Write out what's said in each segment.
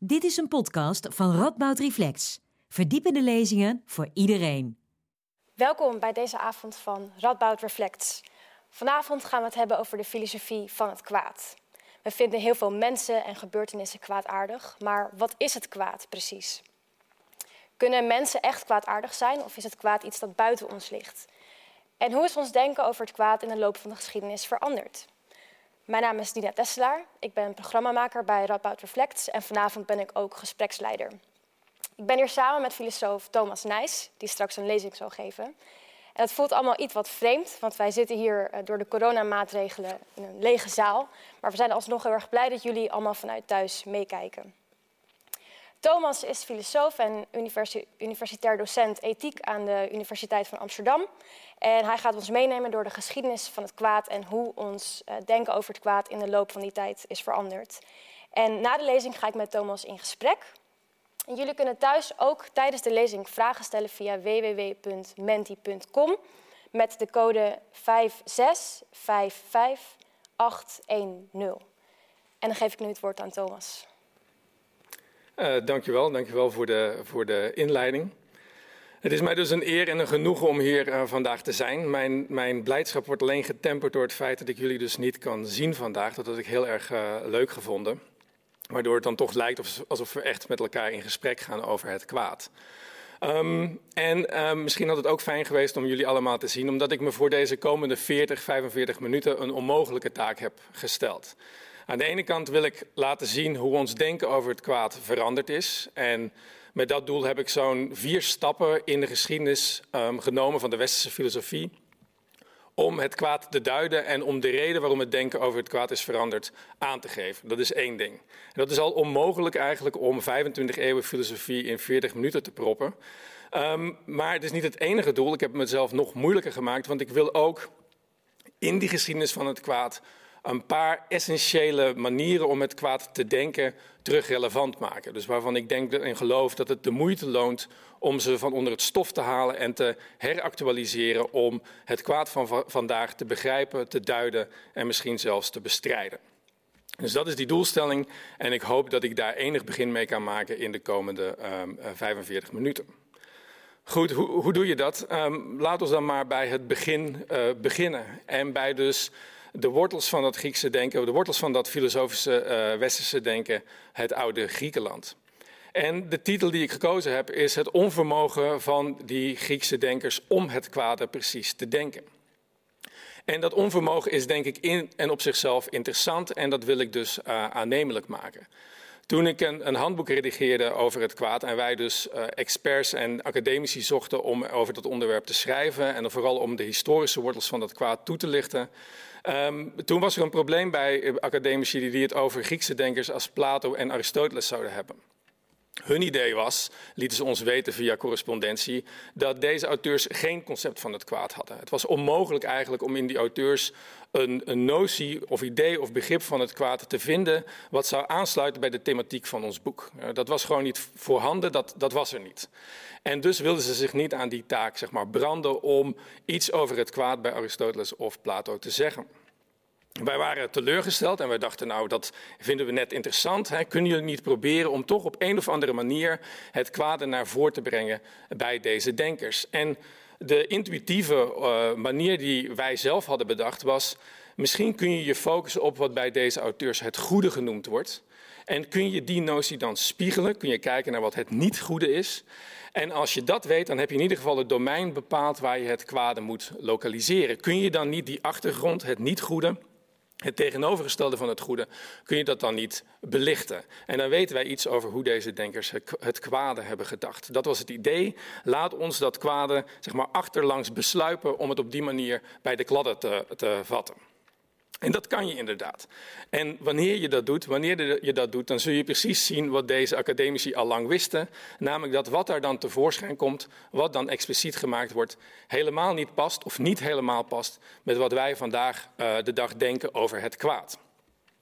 Dit is een podcast van Radboud Reflex. Verdiepende lezingen voor iedereen. Welkom bij deze avond van Radboud Reflects. Vanavond gaan we het hebben over de filosofie van het kwaad. We vinden heel veel mensen en gebeurtenissen kwaadaardig, maar wat is het kwaad precies? Kunnen mensen echt kwaadaardig zijn of is het kwaad iets dat buiten ons ligt? En hoe is ons denken over het kwaad in de loop van de geschiedenis veranderd? Mijn naam is Dina Tesselaar. Ik ben programmamaker bij Radboud Reflects en vanavond ben ik ook gespreksleider. Ik ben hier samen met filosoof Thomas Nijs, die straks een lezing zal geven. En het voelt allemaal iets wat vreemd, want wij zitten hier eh, door de coronamaatregelen in een lege zaal. Maar we zijn alsnog heel erg blij dat jullie allemaal vanuit thuis meekijken. Thomas is filosoof en universitair docent ethiek aan de Universiteit van Amsterdam. En hij gaat ons meenemen door de geschiedenis van het kwaad en hoe ons uh, denken over het kwaad in de loop van die tijd is veranderd. En na de lezing ga ik met Thomas in gesprek. En jullie kunnen thuis ook tijdens de lezing vragen stellen via www.menti.com met de code 5655810. En dan geef ik nu het woord aan Thomas. Uh, dankjewel, dankjewel voor de, voor de inleiding. Het is mij dus een eer en een genoegen om hier uh, vandaag te zijn. Mijn, mijn, blijdschap wordt alleen getemperd door het feit dat ik jullie dus niet kan zien vandaag. Dat had ik heel erg uh, leuk gevonden. Waardoor het dan toch lijkt alsof we echt met elkaar in gesprek gaan over het kwaad. Um, en misschien had het ook fijn geweest om jullie allemaal te zien, omdat ik me voor deze komende 40, 45 minuten een onmogelijke taak heb gesteld. Aan de ene kant wil ik laten zien hoe ons denken over het kwaad veranderd is. En met dat doel heb ik zo'n vier stappen in de geschiedenis um, genomen van de westerse filosofie. Om het kwaad te duiden en om de reden waarom het denken over het kwaad is veranderd aan te geven. Dat is één ding. En dat is al onmogelijk eigenlijk om 25 eeuwen filosofie in 40 minuten te proppen. Um, maar het is niet het enige doel. Ik heb het mezelf nog moeilijker gemaakt, want ik wil ook in die geschiedenis van het kwaad een paar essentiële manieren om het kwaad te denken terug relevant maken. Dus waarvan ik denk en geloof dat het de moeite loont om ze van onder het stof te halen en te heractualiseren om het kwaad van vandaag te begrijpen, te duiden en misschien zelfs te bestrijden. Dus dat is die doelstelling en ik hoop dat ik daar enig begin mee kan maken in de komende um, 45 minuten. Goed, hoe, hoe doe je dat? Um, laat ons dan maar bij het begin uh, beginnen en bij dus de wortels van dat Griekse denken, de wortels van dat filosofische uh, westerse denken, het oude Griekenland. En de titel die ik gekozen heb is het onvermogen van die Griekse denkers om het kwade precies te denken. En dat onvermogen is denk ik in en op zichzelf interessant en dat wil ik dus uh, aannemelijk maken. Toen ik een, een, handboek redigeerde over het kwaad en wij dus uh, experts en academici zochten om over dat onderwerp te schrijven en vooral om de historische wortels van dat kwaad toe te lichten, Um, toen was er een probleem bij eh, academici die het over Griekse denkers als Plato en Aristoteles zouden hebben. Hun idee was, lieten ze ons weten via correspondentie, dat deze auteurs geen concept van het kwaad hadden. Het was onmogelijk eigenlijk om in die auteurs een, een, notie of idee of begrip van het kwaad te vinden wat zou aansluiten bij de thematiek van ons boek. Dat was gewoon niet voorhanden, dat, dat was er niet. En dus wilden ze zich niet aan die taak zeg maar, branden om iets over het kwaad bij Aristoteles of Plato te zeggen. Wij waren teleurgesteld en wij dachten, nou, dat vinden we net interessant. Hè? Kunnen jullie niet proberen om toch op een of andere manier het kwade naar voren te brengen bij deze denkers? En de intuïtieve uh, manier die wij zelf hadden bedacht was, misschien kun je je focussen op wat bij deze auteurs het goede genoemd wordt. En kun je die notie dan spiegelen? Kun je kijken naar wat het niet goede is? En als je dat weet, dan heb je in ieder geval het domein bepaald waar je het kwade moet lokaliseren. Kun je dan niet die achtergrond, het niet goede, het tegenovergestelde van het goede, kun je dat dan niet belichten. En dan weten wij iets over hoe deze denkers het kwade hebben gedacht. Dat was het idee. Laat ons dat kwade zeg maar, achterlangs besluipen om het op die manier bij de kladden te, te vatten. En dat kan je inderdaad. En wanneer je dat doet, wanneer je dat doet, dan zul je precies zien wat deze academici al lang wisten. Namelijk dat wat daar dan tevoorschijn komt, wat dan expliciet gemaakt wordt, helemaal niet past of niet helemaal past met wat wij vandaag uh, de dag denken over het kwaad.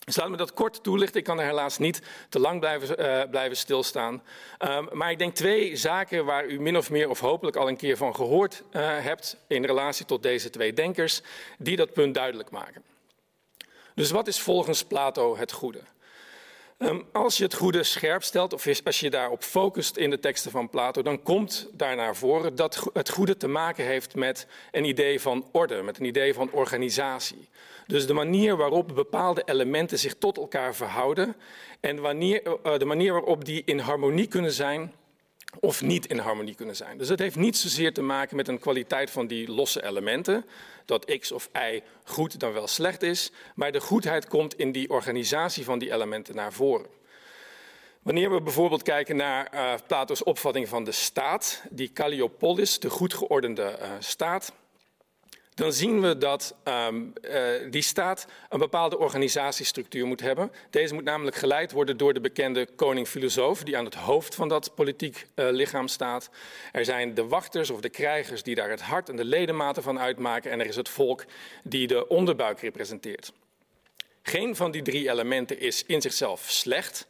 Dus laat me dat kort toelichten. Ik kan er helaas niet te lang blijven, uh, blijven stilstaan. Um, maar ik denk twee zaken waar u min of meer of hopelijk al een keer van gehoord uh, hebt in relatie tot deze twee denkers, die dat punt duidelijk maken. Dus wat is volgens Plato het goede? Um, als je het goede scherp stelt, of als je daarop focust in de teksten van Plato, dan komt daar naar voren dat het goede te maken heeft met een idee van orde, met een idee van organisatie. Dus de manier waarop bepaalde elementen zich tot elkaar verhouden en wanneer, uh, de manier waarop die in harmonie kunnen zijn of niet in harmonie kunnen zijn. Dus het heeft niet zozeer te maken met een kwaliteit van die losse elementen, dat x of y goed dan wel slecht is, maar de goedheid komt in die organisatie van die elementen naar voren. Wanneer we bijvoorbeeld kijken naar uh, Plato's opvatting van de staat, die Calliopolis, de goed geordende uh, staat, dan zien we dat um, uh, die staat een bepaalde organisatiestructuur moet hebben. Deze moet namelijk geleid worden door de bekende koning-filosoof, die aan het hoofd van dat politiek uh, lichaam staat. Er zijn de wachters of de krijgers die daar het hart en de ledematen van uitmaken. En er is het volk die de onderbuik representeert. Geen van die drie elementen is in zichzelf slecht.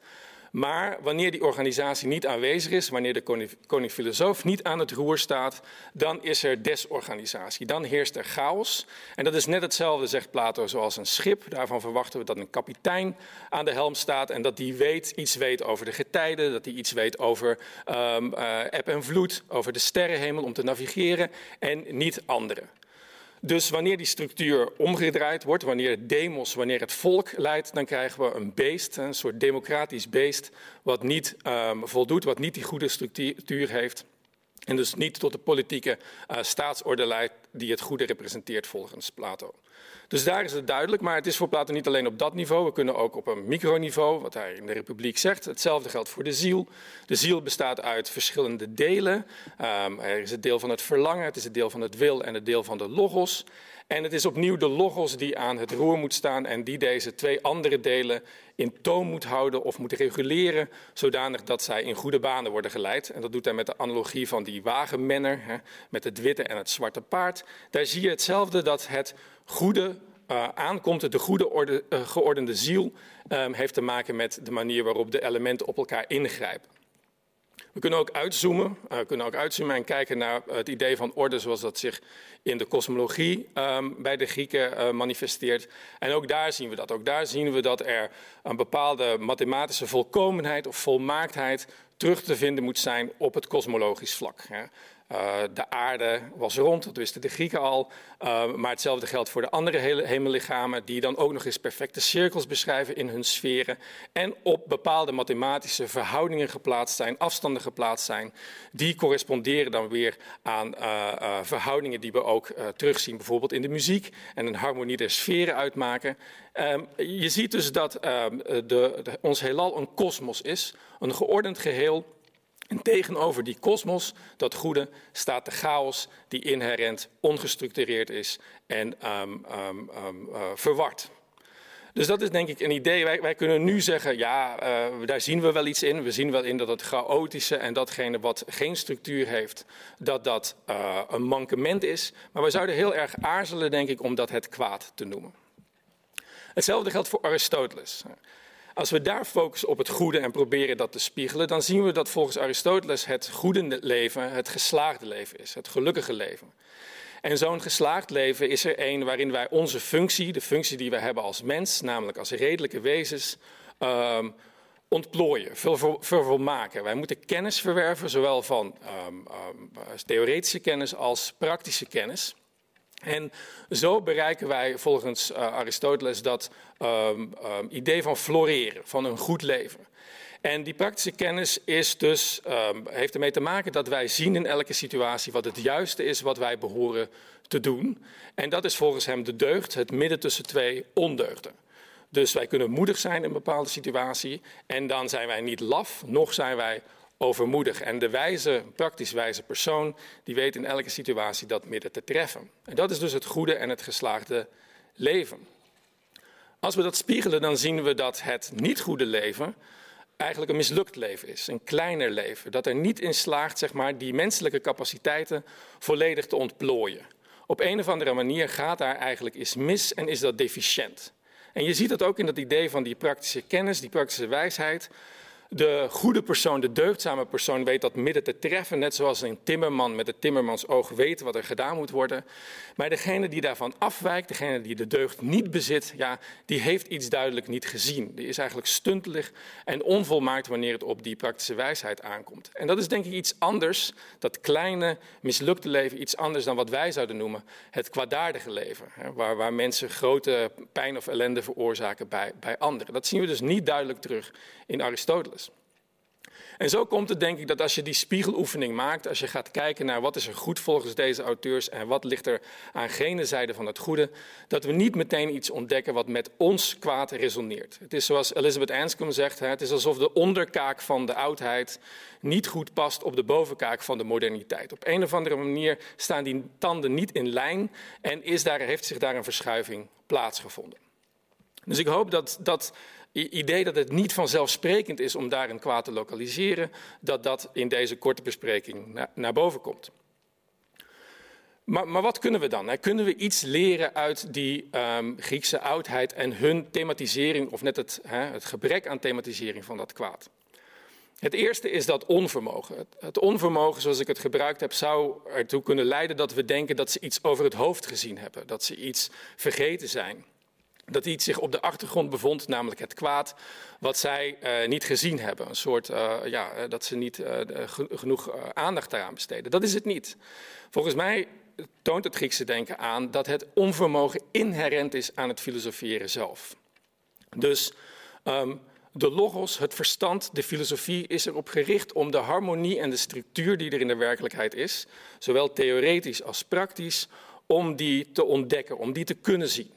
Maar wanneer die organisatie niet aanwezig is, wanneer de koning-filosoof niet aan het roer staat, dan is er desorganisatie. Dan heerst er chaos. En dat is net hetzelfde, zegt Plato, zoals een schip. Daarvan verwachten we dat een kapitein aan de helm staat en dat die weet, iets weet over de getijden, dat hij iets weet over um, eb en vloed, over de sterrenhemel om te navigeren en niet anderen. Dus wanneer die structuur omgedraaid wordt, wanneer demos, wanneer het volk leidt, dan krijgen we een beest, een soort democratisch beest, wat niet um, voldoet, wat niet die goede structuur heeft. En dus niet tot de politieke uh, staatsorde leidt die het goede representeert volgens Plato. Dus daar is het duidelijk, maar het is voor Plato niet alleen op dat niveau. We kunnen ook op een microniveau, wat hij in de Republiek zegt. Hetzelfde geldt voor de ziel. De ziel bestaat uit verschillende delen. Um, er is het deel van het verlangen, het is het deel van het wil en het deel van de logos. En het is opnieuw de logos die aan het roer moet staan en die deze twee andere delen in toon moet houden of moet reguleren, zodanig dat zij in goede banen worden geleid. En dat doet hij met de analogie van die wagenmenner, hè, met het witte en het zwarte paard. Daar zie je hetzelfde dat het goede uh, aankomt, de goede uh, geordende ziel, um, heeft te maken met de manier waarop de elementen op elkaar ingrijpen. We kunnen ook uitzoomen, uh, kunnen ook uitzoomen en kijken naar het idee van orde zoals dat zich in de kosmologie um, bij de Grieken uh, manifesteert. En ook daar zien we dat. Ook daar zien we dat er een bepaalde mathematische volkomenheid of volmaaktheid terug te vinden moet zijn op het kosmologisch vlak. Hè. Uh, de aarde was rond, dat wisten de Grieken al. Uh, maar hetzelfde geldt voor de andere hemellichamen, die dan ook nog eens perfecte cirkels beschrijven in hun sferen. En op bepaalde mathematische verhoudingen geplaatst zijn, afstanden geplaatst zijn. Die corresponderen dan weer aan uh, verhoudingen die we ook terugzien, bijvoorbeeld in de muziek. En een harmonie der sferen uitmaken. Um, je ziet dus dat de, de, ons heelal een kosmos is, een geordend geheel en tegenover die kosmos, dat goede, staat de chaos die inherent ongestructureerd is en um, verward. Dus dat is denk ik een idee. Wij, wij kunnen nu zeggen, ja, uh, daar zien we wel iets in. We zien wel in dat het chaotische en datgene wat geen structuur heeft, dat dat uh, een mankement is. Maar we zouden heel erg aarzelen, denk ik, om dat het kwaad te noemen. Hetzelfde geldt voor Aristoteles. Als we daar focussen op het goede en proberen dat te spiegelen, dan zien we dat volgens Aristoteles het goede leven het geslaagde leven is, het gelukkige leven. En zo'n geslaagd leven is er een waarin wij onze functie, de functie die we hebben als mens, namelijk als redelijke wezens, um, ontplooien, vervolmaken. Wij moeten kennis verwerven, zowel van um, theoretische kennis als praktische kennis. En zo bereiken wij volgens uh, Aristoteles dat um, um, idee van floreren, van een goed leven. En die praktische kennis is dus, um, heeft ermee te maken dat wij zien in elke situatie wat het juiste is wat wij behoren te doen. En dat is volgens hem de deugd, het midden tussen twee ondeugden. Dus wij kunnen moedig zijn in een bepaalde situatie en dan zijn wij niet laf, nog zijn wij overmoedig. En de wijze, praktisch wijze persoon, die weet in elke situatie dat midden te treffen. En dat is dus het goede en het geslaagde leven. Als we dat spiegelen, dan zien we dat het niet goede leven eigenlijk een mislukt leven is, een kleiner leven. Dat er niet in slaagt, zeg maar, die menselijke capaciteiten volledig te ontplooien. Op een of andere manier gaat daar eigenlijk iets mis en is dat deficiënt. En je ziet dat ook in dat idee van die praktische kennis, die praktische wijsheid. De goede persoon, de deugdzame persoon, weet dat midden te treffen, net zoals een timmerman met het timmermansoog weet wat er gedaan moet worden. Maar degene die daarvan afwijkt, degene die de deugd niet bezit, ja, die heeft iets duidelijk niet gezien. Die is eigenlijk stuntelig en onvolmaakt wanneer het op die praktische wijsheid aankomt. En dat is denk ik iets anders, dat kleine, mislukte leven, iets anders dan wat wij zouden noemen het kwaadaardige leven. Waar, waar mensen grote pijn of ellende veroorzaken bij, bij anderen. Dat zien we dus niet duidelijk terug in Aristoteles. En zo komt het denk ik dat als je die spiegeloefening maakt, als je gaat kijken naar wat is er goed volgens deze auteurs en wat ligt er aan gene zijde van het goede, dat we niet meteen iets ontdekken wat met ons kwaad resoneert. Het is zoals Elizabeth Anscombe zegt, het is alsof de onderkaak van de oudheid niet goed past op de bovenkaak van de moderniteit. Op een of andere manier staan die tanden niet in lijn en is daar, heeft zich daar een verschuiving plaatsgevonden. Dus ik hoop dat dat idee dat het niet vanzelfsprekend is om daar een kwaad te lokaliseren, dat dat in deze korte bespreking naar boven komt. Maar, maar, wat kunnen we dan? Kunnen we iets leren uit die um, Griekse oudheid en hun thematisering, of net het, hè, het, gebrek aan thematisering van dat kwaad? Het eerste is dat onvermogen. Het onvermogen, zoals ik het gebruikt heb, zou ertoe kunnen leiden dat we denken dat ze iets over het hoofd gezien hebben, dat ze iets vergeten zijn dat iets zich op de achtergrond bevond, namelijk het kwaad, wat zij uh, niet gezien hebben. Een soort, uh, ja, eh, dat ze niet genoeg aandacht daaraan besteden. Dat is het niet. Volgens mij toont het Griekse denken aan dat het onvermogen inherent is aan het filosoferen zelf. Dus um, de logos, het verstand, de filosofie is erop gericht om de harmonie en de structuur die er in de werkelijkheid is, zowel theoretisch als praktisch, om die te ontdekken, om die te kunnen zien.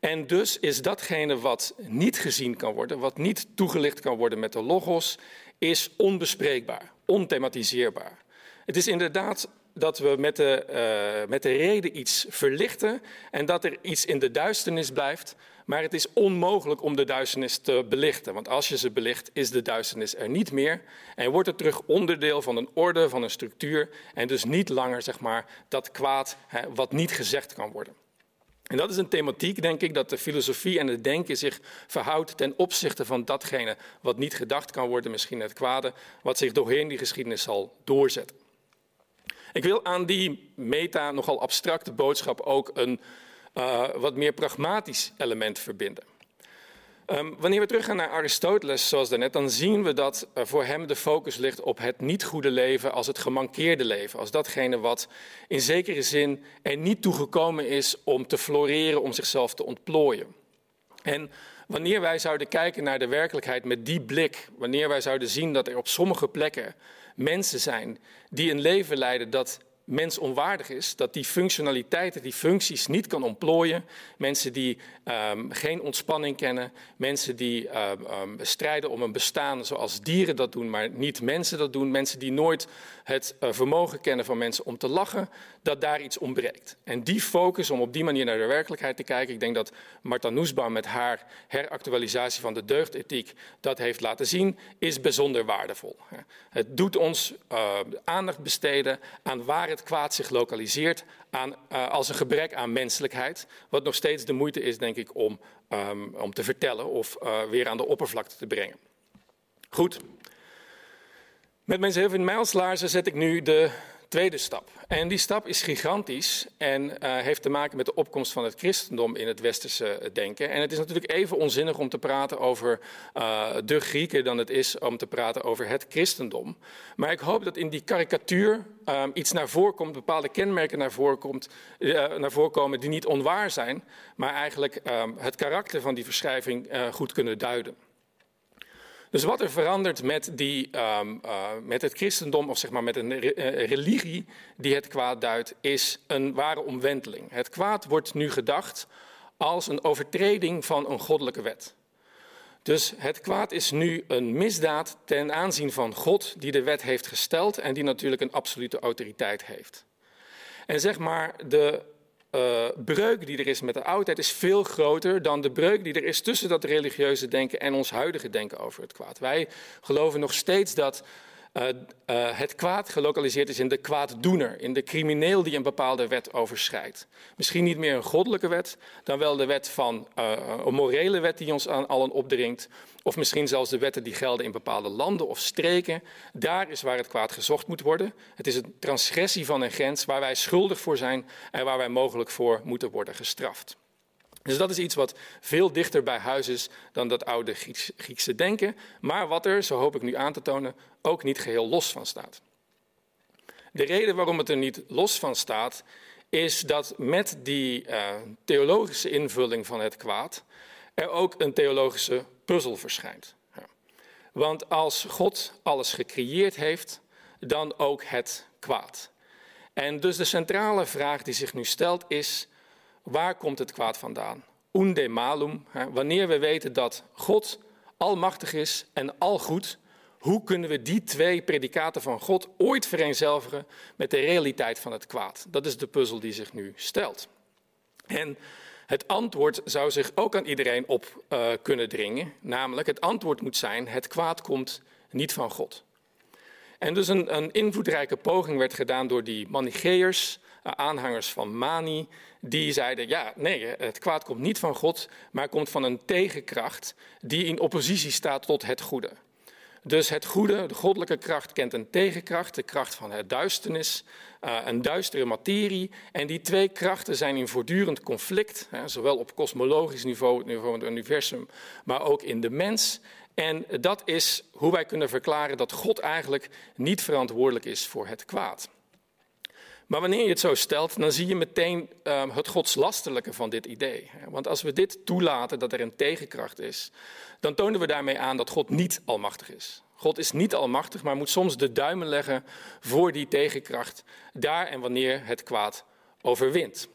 En dus is datgene wat niet gezien kan worden, wat niet toegelicht kan worden met de logos, is onbespreekbaar, onthematiseerbaar. Het is inderdaad dat we met de, uh, met de reden iets verlichten en dat er iets in de duisternis blijft, maar het is onmogelijk om de duisternis te belichten. Want als je ze belicht, is de duisternis er niet meer en wordt het terug onderdeel van een orde, van een structuur en dus niet langer zeg maar, dat kwaad hè, wat niet gezegd kan worden. En dat is een thematiek, denk ik, dat de filosofie en het denken zich verhoudt ten opzichte van datgene wat niet gedacht kan worden, misschien het kwade, wat zich doorheen die geschiedenis zal doorzetten. Ik wil aan die meta, nogal abstracte boodschap ook een uh, wat meer pragmatisch element verbinden. Um, wanneer we teruggaan naar Aristoteles, zoals daarnet, dan zien we dat uh, voor hem de focus ligt op het niet goede leven als het gemankeerde leven. Als datgene wat in zekere zin er niet toegekomen is om te floreren, om zichzelf te ontplooien. En wanneer wij zouden kijken naar de werkelijkheid met die blik, wanneer wij zouden zien dat er op sommige plekken mensen zijn die een leven leiden dat mens onwaardig is, dat die functionaliteiten, die functies niet kan ontplooien. Mensen die um, geen ontspanning kennen, mensen die um, strijden om een bestaan zoals dieren dat doen, maar niet mensen dat doen. Mensen die nooit het uh, vermogen kennen van mensen om te lachen, dat daar iets ontbreekt. En die focus om op die manier naar de werkelijkheid te kijken, ik denk dat Marta Nussbaum met haar heractualisatie van de deugdethiek dat heeft laten zien, is bijzonder waardevol. Het doet ons uh, aandacht besteden aan waar het kwaad zich lokaliseert aan, uh, als een gebrek aan menselijkheid, wat nog steeds de moeite is, denk ik, om, um, om te vertellen of weer aan de oppervlakte te brengen. Goed. Met mijn zeven mijlslaarzen zet ik nu de tweede stap. En die stap is gigantisch en uh, heeft te maken met de opkomst van het christendom in het westerse denken. En het is natuurlijk even onzinnig om te praten over uh, de Grieken dan het is om te praten over het christendom. Maar ik hoop dat in die karikatuur um, iets naar voren komt, bepaalde kenmerken naar voren, komt, uh, naar voren komen die niet onwaar zijn, maar eigenlijk um, het karakter van die verschrijving goed kunnen duiden. Dus wat er verandert met, die, um, uh, met het christendom, of zeg maar met een re uh, religie die het kwaad duidt, is een ware omwenteling. Het kwaad wordt nu gedacht als een overtreding van een goddelijke wet. Dus het kwaad is nu een misdaad ten aanzien van God, die de wet heeft gesteld en die natuurlijk een absolute autoriteit heeft. En zeg maar, de uh, breuk die er is met de oudheid is veel groter dan de breuk die er is tussen dat religieuze denken en ons huidige denken over het kwaad. Wij geloven nog steeds dat uh, het kwaad gelokaliseerd is in de kwaaddoener, in de crimineel die een bepaalde wet overschrijdt. Misschien niet meer een goddelijke wet, dan wel de wet van uh, een morele wet die ons aan allen opdringt, of misschien zelfs de wetten die gelden in bepaalde landen of streken. Daar is waar het kwaad gezocht moet worden. Het is een transgressie van een grens waar wij schuldig voor zijn en waar wij mogelijk voor moeten worden gestraft. Dus dat is iets wat veel dichter bij huis is dan dat oude Griekse denken, maar wat er, zo hoop ik nu aan te tonen, ook niet geheel los van staat. De reden waarom het er niet los van staat, is dat met die uh, theologische invulling van het kwaad er ook een theologische puzzel verschijnt. Want als God alles gecreëerd heeft, dan ook het kwaad. En dus de centrale vraag die zich nu stelt is: waar komt het kwaad vandaan? Unde malum, wanneer we weten dat God almachtig is en algoed, hoe kunnen we die twee predicaten van God ooit vereenzelvigen met de realiteit van het kwaad? Dat is de puzzel die zich nu stelt. En het antwoord zou zich ook aan iedereen op uh, kunnen dringen, namelijk het antwoord moet zijn: het kwaad komt niet van God. En dus een, een invloedrijke poging werd gedaan door die Manicheërs, aanhangers van Mani, die zeiden: ja, nee, het kwaad komt niet van God, maar komt van een tegenkracht die in oppositie staat tot het goede. Dus het goede, de goddelijke kracht, kent een tegenkracht, de kracht van het duisternis, uh, een duistere materie. En die twee krachten zijn in voortdurend conflict, zowel op kosmologisch niveau, het niveau van het universum, maar ook in de mens. En dat is hoe wij kunnen verklaren dat God eigenlijk niet verantwoordelijk is voor het kwaad. Maar wanneer je het zo stelt, dan zie je meteen uh, het godslasterlijke van dit idee. Want als we dit toelaten, dat er een tegenkracht is, dan tonen we daarmee aan dat God niet almachtig is. God is niet almachtig, maar moet soms de duimen leggen voor die tegenkracht, daar en wanneer het kwaad overwint.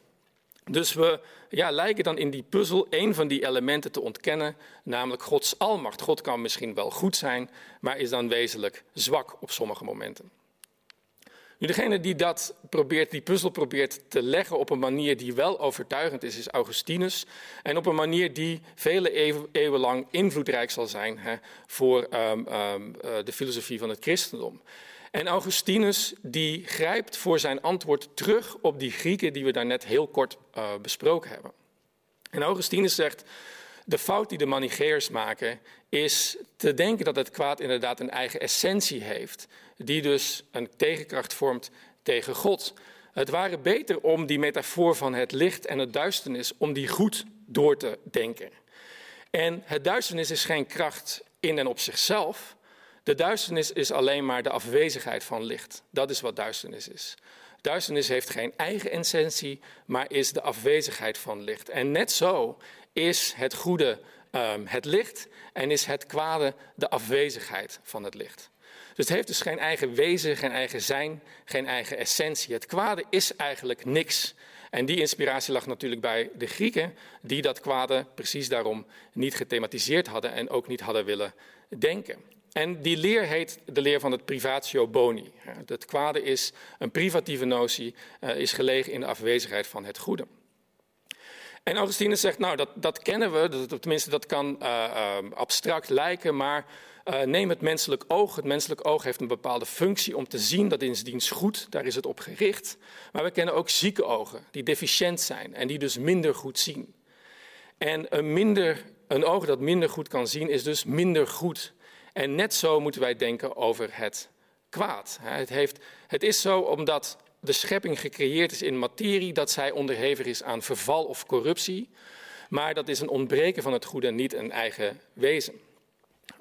Dus we ja, lijken dan in die puzzel een van die elementen te ontkennen, namelijk Gods almacht. God kan misschien wel goed zijn, maar is dan wezenlijk zwak op sommige momenten. Nu, degene die dat probeert, die puzzel probeert te leggen op een manier die wel overtuigend is, is Augustinus. En op een manier die vele eeuwen lang invloedrijk zal zijn hè, voor um, um, de filosofie van het christendom. En Augustinus die grijpt voor zijn antwoord terug op die Grieken die we daarnet heel kort uh, besproken hebben. En Augustinus zegt, de fout die de Manicheërs maken is te denken dat het kwaad inderdaad een eigen essentie heeft, die dus een tegenkracht vormt tegen God. Het ware beter om die metafoor van het licht en het duisternis, om die goed door te denken. En het duisternis is geen kracht in en op zichzelf. De duisternis is alleen maar de afwezigheid van licht. Dat is wat duisternis is. Duisternis heeft geen eigen essentie, maar is de afwezigheid van licht. En net zo is het goede um, het licht en is het kwade de afwezigheid van het licht. Dus het heeft dus geen eigen wezen, geen eigen zijn, geen eigen essentie. Het kwade is eigenlijk niks. En die inspiratie lag natuurlijk bij de Grieken, die dat kwade precies daarom niet gethematiseerd hadden en ook niet hadden willen denken. En die leer heet de leer van het privatio boni. Het kwade is een privatieve notie, uh, is gelegen in de afwezigheid van het goede. En Augustinus zegt, nou, dat, dat kennen we, dat, tenminste dat kan uh, uh, abstract lijken, maar uh, neem het menselijk oog. Het menselijk oog heeft een bepaalde functie om te zien, dat is dienst goed, daar is het op gericht. Maar we kennen ook zieke ogen, die deficiënt zijn en die dus minder goed zien. En een, minder, een oog dat minder goed kan zien, is dus minder goed. En net zo moeten wij denken over het kwaad. Het, heeft, het is zo omdat de schepping gecreëerd is in materie, dat zij onderhevig is aan verval of corruptie. Maar dat is een ontbreken van het goede niet een eigen wezen.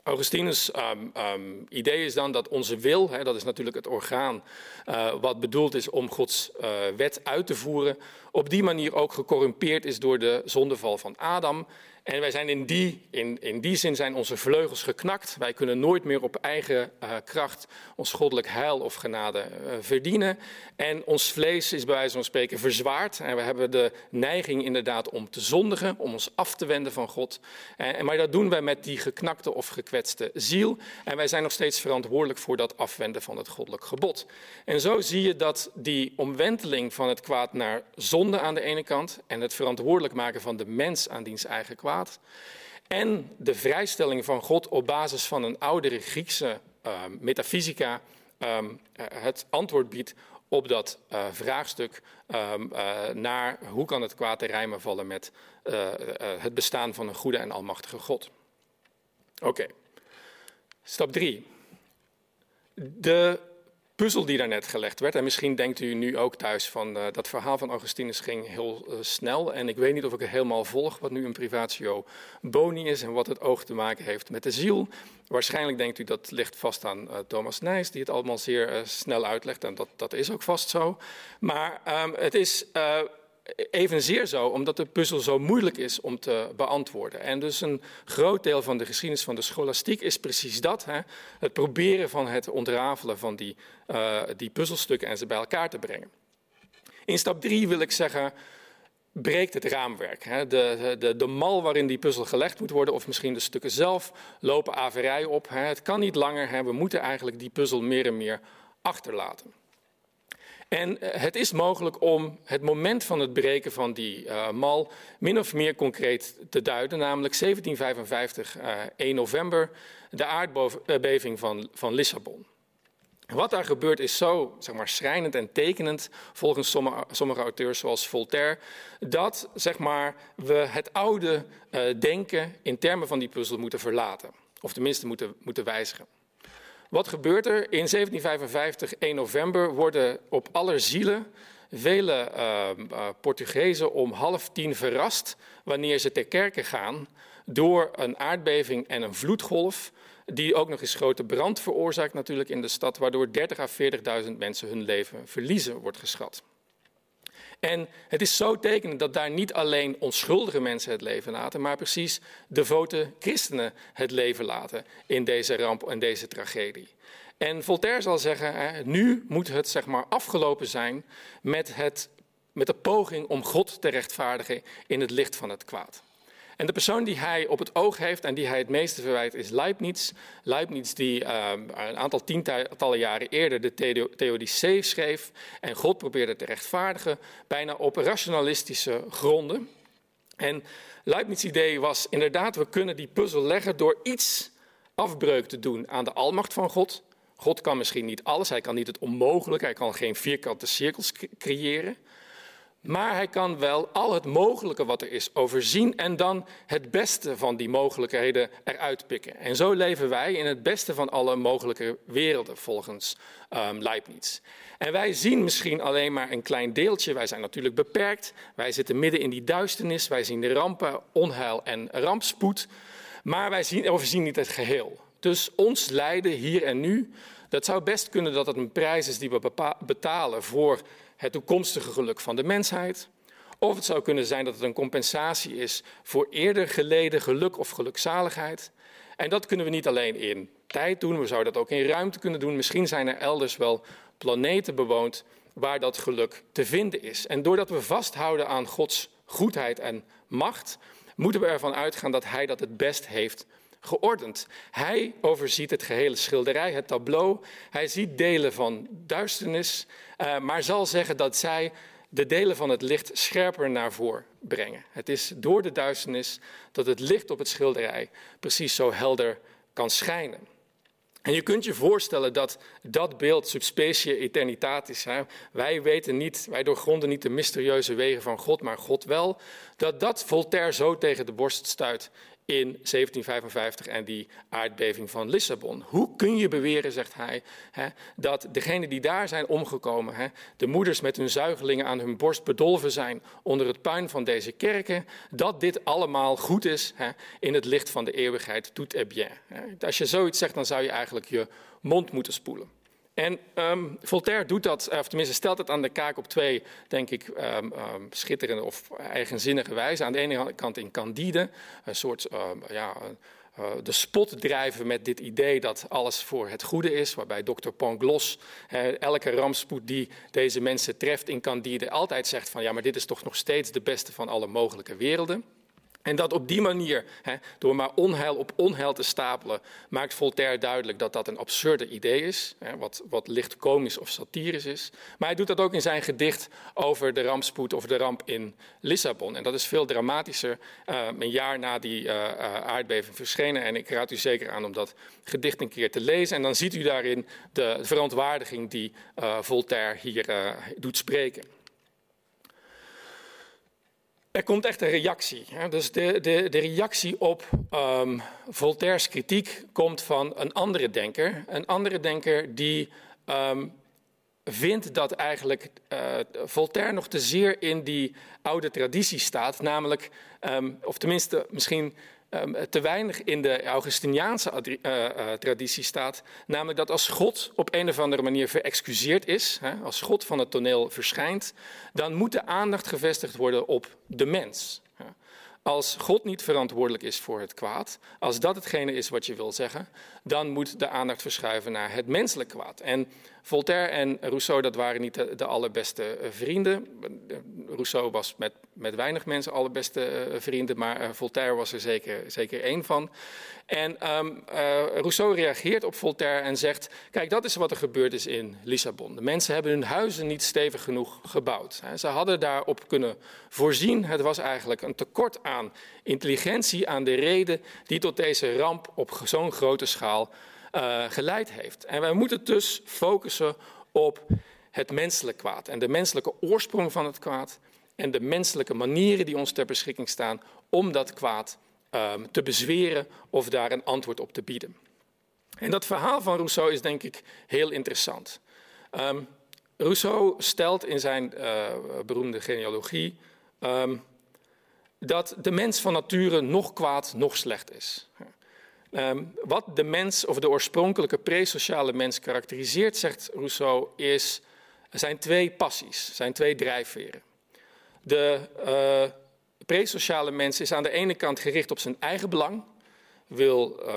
Augustinus' um, um, idee is dan dat onze wil, hè, dat is natuurlijk het orgaan uh, wat bedoeld is om Gods uh, wet uit te voeren, op die manier ook gecorrumpeerd is door de zondeval van Adam en wij zijn in die, in, in die zin zijn onze vleugels geknakt. Wij kunnen nooit meer op eigen uh, kracht ons goddelijk heil of genade verdienen. En ons vlees is bij wijze van spreken verzwaard. En we hebben de neiging inderdaad om te zondigen, om ons af te wenden van God. En, maar dat doen wij met die geknakte of gekwetste ziel. En wij zijn nog steeds verantwoordelijk voor dat afwenden van het goddelijk gebod. En zo zie je dat die omwenteling van het kwaad naar zonde aan de ene kant en het verantwoordelijk maken van de mens aan diens eigen kwaad en de vrijstelling van God op basis van een oudere Griekse um, metafysica um, het antwoord biedt op dat uh, vraagstuk um, uh, naar hoe kan het kwaad te rijmen vallen met het bestaan van een goede en almachtige God. Oké. Stap 3. De puzzel die daarnet gelegd werd. En misschien denkt u nu ook thuis van uh, dat verhaal van Augustinus ging heel uh, snel. En ik weet niet of ik het helemaal volg wat nu een privatio boni is en wat het oog te maken heeft met de ziel. Waarschijnlijk denkt u dat ligt vast aan uh, Thomas Nijs, die het allemaal zeer snel uitlegt. En dat, dat is ook vast zo. Maar um, het is evenzeer zo, omdat de puzzel zo moeilijk is om te beantwoorden. En dus een groot deel van de geschiedenis van de scholastiek is precies dat. Hè? Het proberen van het ontrafelen van die, uh, die puzzelstukken en ze bij elkaar te brengen. In stap drie wil ik zeggen, breekt het raamwerk. Hè? De, de, de mal waarin die puzzel gelegd moet worden, of misschien de stukken zelf, lopen averijen op. Hè? Het kan niet langer, hè? we moeten eigenlijk die puzzel meer en meer achterlaten. En eh, het is mogelijk om het moment van het breken van die uh, mal min of meer concreet te duiden, namelijk 1755, uh, 1 november, de aardbeving van, van Lissabon. Wat daar gebeurt is zo zeg maar, schrijnend en tekenend, volgens sommige, sommige auteurs zoals Voltaire, dat zeg maar, we het oude denken in termen van die puzzel moeten verlaten. Of tenminste moeten, moeten wijzigen. Wat gebeurt er? In 1755, 1 november, worden op zielen vele uh, uh, Portugezen om half tien verrast wanneer ze ter kerke gaan door een aardbeving en een vloedgolf, die ook nog eens grote brand veroorzaakt natuurlijk in de stad, waardoor 30 à 40.000 mensen hun leven verliezen, wordt geschat. En het is zo tekenend dat daar niet alleen onschuldige mensen het leven laten, maar precies devote christenen het leven laten in deze ramp en deze tragedie. En Voltaire zal zeggen, nu moet het zeg maar afgelopen zijn met, het, met de poging om God te rechtvaardigen in het licht van het kwaad. En de persoon die hij op het oog heeft en die hij het meeste verwijt is Leibniz. Leibniz die uh, een aantal tientallen jaren eerder de Theodicee schreef en God probeerde te rechtvaardigen, bijna op rationalistische gronden. En Leibniz' idee was inderdaad, we kunnen die puzzel leggen door iets afbreuk te doen aan de almacht van God. God kan misschien niet alles, hij kan niet het onmogelijke, hij kan geen vierkante cirkels creëren. Maar hij kan wel al het mogelijke wat er is overzien en dan het beste van die mogelijkheden eruit pikken. En zo leven wij in het beste van alle mogelijke werelden, volgens um, Leibniz. En wij zien misschien alleen maar een klein deeltje. Wij zijn natuurlijk beperkt. Wij zitten midden in die duisternis. Wij zien de rampen, onheil en rampspoed. Maar wij zien, overzien niet het geheel. Dus ons lijden hier en nu, dat zou best kunnen dat het een prijs is die we betalen voor het toekomstige geluk van de mensheid. Of het zou kunnen zijn dat het een compensatie is voor eerder geleden geluk of gelukzaligheid. En dat kunnen we niet alleen in tijd doen, we zouden dat ook in ruimte kunnen doen. Misschien zijn er elders wel planeten bewoond waar dat geluk te vinden is. En doordat we vasthouden aan Gods goedheid en macht, moeten we ervan uitgaan dat Hij dat het best heeft geordend. Hij overziet het gehele schilderij, het tableau. Hij ziet delen van duisternis, uh, maar zal zeggen dat zij de delen van het licht scherper naar voren brengen. Het is door de duisternis dat het licht op het schilderij precies zo helder kan schijnen. En je kunt je voorstellen dat dat beeld subspecie eternitatis, hè, wij weten niet, wij doorgronden niet de mysterieuze wegen van God, maar God wel, dat dat Voltaire zo tegen de borst stuit in 1755 en die aardbeving van Lissabon. Hoe kun je beweren, zegt hij, hè, dat degenen die daar zijn omgekomen, hè, de moeders met hun zuigelingen aan hun borst bedolven zijn onder het puin van deze kerken, dat dit allemaal goed is hè, in het licht van de eeuwigheid, tout est bien. Als je zoiets zegt, dan zou je eigenlijk je mond moeten spoelen. En um, Voltaire doet dat, of tenminste stelt het aan de kaak op twee, denk ik, um, um, schitterende of eigenzinnige wijze. Aan de ene kant in Candide, een soort, ja, uh, de spot drijven met dit idee dat alles voor het goede is, waarbij dokter Pangloss elke rampspoed die deze mensen treft in Candide altijd zegt van ja, maar dit is toch nog steeds de beste van alle mogelijke werelden. En dat op die manier, hè, door maar onheil op onheil te stapelen, maakt Voltaire duidelijk dat dat een absurde idee is, hè, wat, wat licht komisch of satirisch is. Maar hij doet dat ook in zijn gedicht over de rampspoed of de ramp in Lissabon. En dat is veel dramatischer, uh, een jaar na die uh, aardbeving verschenen. En ik raad u zeker aan om dat gedicht een keer te lezen. En dan ziet u daarin de verontwaardiging die Voltaire hier doet spreken. Er komt echt een reactie. Dus de, de, de reactie op um, Voltaire's kritiek komt van een andere denker. Een andere denker die um, vindt dat eigenlijk uh, Voltaire nog te zeer in die oude traditie staat. Namelijk, um, of tenminste misschien um, te weinig in de Augustiniaanse uh, uh, traditie staat. Namelijk dat als God op een of andere manier verexcuseerd is, hè, als God van het toneel verschijnt, dan moet de aandacht gevestigd worden op de mens. Als God niet verantwoordelijk is voor het kwaad, als dat hetgene is wat je wil zeggen, dan moet de aandacht verschuiven naar het menselijk kwaad. En Voltaire en Rousseau, dat waren niet de, allerbeste eh, vrienden. Rousseau was met, met weinig mensen allerbeste uh, vrienden, maar Voltaire was er zeker, zeker één van. En uh, Rousseau reageert op Voltaire en zegt: Kijk, dat is wat er gebeurd is in Lissabon. De mensen hebben hun huizen niet stevig genoeg gebouwd. Ze hadden daarop kunnen voorzien. Het was eigenlijk een tekort aan intelligentie, aan de reden die tot deze ramp op zo'n grote schaal uh, geleid heeft. En wij moeten dus focussen op het menselijk kwaad en de menselijke oorsprong van het kwaad en de menselijke manieren die ons ter beschikking staan om dat kwaad um, te bezweren of daar een antwoord op te bieden. En dat verhaal van Rousseau is denk ik heel interessant. Um, Rousseau stelt in zijn uh, beroemde genealogie um, dat de mens van nature nog kwaad, nog slecht is. Um, wat de mens of de oorspronkelijke presociale mens karakteriseert, zegt Rousseau, is, zijn twee passies, zijn twee drijfveren. De uh, presociale mens is aan de ene kant gericht op zijn eigen belang, wil uh,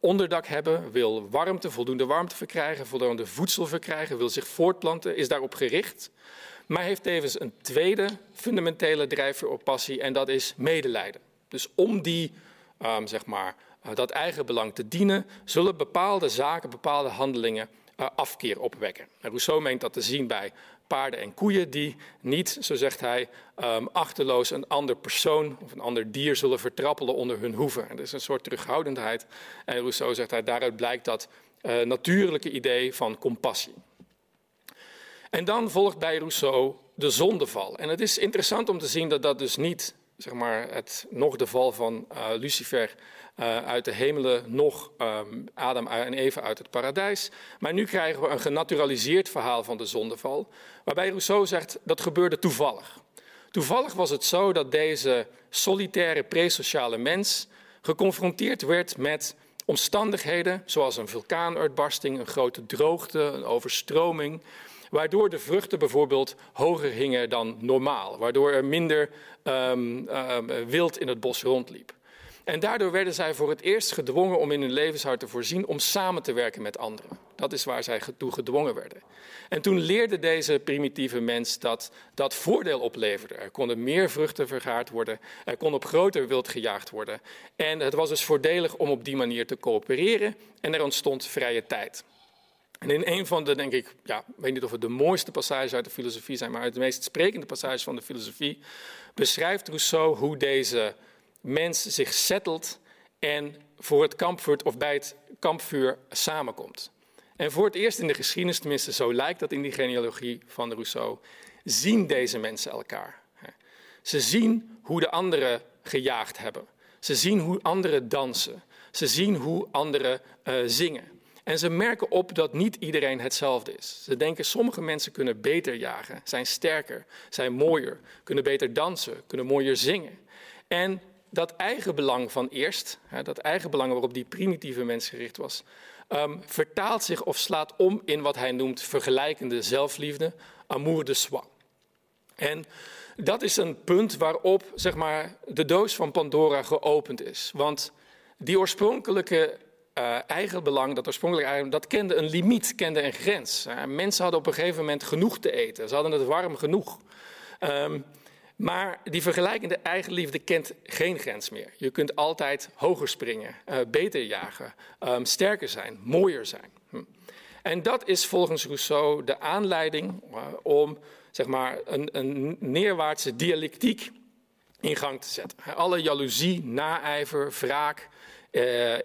onderdak hebben, wil warmte, voldoende warmte verkrijgen, voldoende voedsel verkrijgen, wil zich voortplanten, is daarop gericht. Maar heeft tevens een tweede fundamentele drijfveer op passie en dat is medelijden. Dus om die um, zeg maar, uh, dat eigen belang te dienen, zullen bepaalde zaken, bepaalde handelingen uh, afkeer opwekken. En Rousseau meent dat te zien bij paarden en koeien die niet, zo zegt hij, um, achterloos een ander persoon of een ander dier zullen vertrappelen onder hun hoeven. En dat is een soort terughoudendheid. En Rousseau zegt hij, daaruit blijkt dat uh, natuurlijke idee van compassie. En dan volgt bij Rousseau de zondeval. En het is interessant om te zien dat dat dus niet zeg maar, het, nog de val van uh, Lucifer uh, uit de hemelen, nog um, Adam en Eva uit het paradijs. Maar nu krijgen we een genaturaliseerd verhaal van de zondeval, waarbij Rousseau zegt dat gebeurde toevallig. Toevallig was het zo dat deze solitaire presociale mens geconfronteerd werd met omstandigheden zoals een vulkaanuitbarsting, een grote droogte, een overstroming, waardoor de vruchten bijvoorbeeld hoger hingen dan normaal, waardoor er minder um, um, wild in het bos rondliep. En daardoor werden zij voor het eerst gedwongen om in hun levenshoud te voorzien om samen te werken met anderen. Dat is waar zij toe gedwongen werden. En toen leerde deze primitieve mens dat dat voordeel opleverde. Er konden meer vruchten vergaard worden, er kon op groter wild gejaagd worden. En het was dus voordelig om op die manier te coöpereren en er ontstond vrije tijd. En in een van de, denk ik, ja, ik weet niet of het de mooiste passages uit de filosofie zijn, maar uit de meest sprekende passages van de filosofie, beschrijft Rousseau hoe deze mens zich settelt en voor het kampvuur of bij het kampvuur samenkomt. En voor het eerst in de geschiedenis, tenminste zo lijkt dat in die genealogie van Rousseau, zien deze mensen elkaar. Ze zien hoe de anderen gejaagd hebben. Ze zien hoe anderen dansen. Ze zien hoe anderen uh, zingen. En ze merken op dat niet iedereen hetzelfde is. Ze denken sommige mensen kunnen beter jagen, zijn sterker, zijn mooier, kunnen beter dansen, kunnen mooier zingen. En dat eigen belang van eerst, dat eigen belang waarop die primitieve mens gericht was, um, vertaalt zich of slaat om in wat hij noemt vergelijkende zelfliefde, amour de soi. En dat is een punt waarop zeg maar, de doos van Pandora geopend is. Want die oorspronkelijke uh, eigen belang, dat oorspronkelijke eigen, dat kende een limiet, kende een grens. Uh, mensen hadden op een gegeven moment genoeg te eten. Ze hadden het warm genoeg. Um, Maar die vergelijkende eigenliefde kent geen grens meer. Je kunt altijd hoger springen, uh, beter jagen, um, sterker zijn, mooier zijn. Hm. En dat is volgens Rousseau de aanleiding om zeg maar, een, een neerwaartse dialectiek in gang te zetten. Alle jaloezie, naijver, wraak,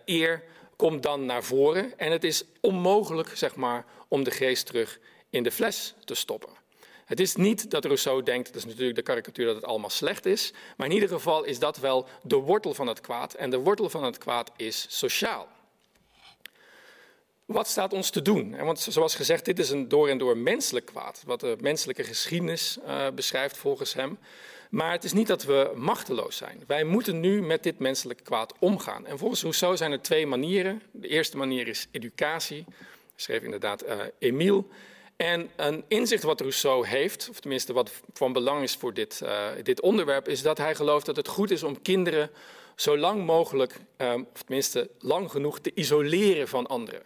eer komt dan naar voren. En het is onmogelijk zeg maar, om de geest terug in de fles te stoppen. Het is niet dat Rousseau denkt, dat is natuurlijk de karikatuur, dat het allemaal slecht is. Maar in ieder geval is dat wel de wortel van het kwaad. En de wortel van het kwaad is sociaal. Wat staat ons te doen? Want zoals gezegd, dit is een door en door menselijk kwaad, wat de menselijke geschiedenis uh, beschrijft volgens hem. Maar het is niet dat we machteloos zijn. Wij moeten nu met dit menselijke kwaad omgaan. En volgens Rousseau zijn er twee manieren. De eerste manier is educatie, schreef inderdaad uh, Emile. En een inzicht wat Rousseau heeft, of tenminste wat van belang is voor dit, uh, dit onderwerp, is dat hij gelooft dat het goed is om kinderen zo lang mogelijk, um, of tenminste lang genoeg, te isoleren van anderen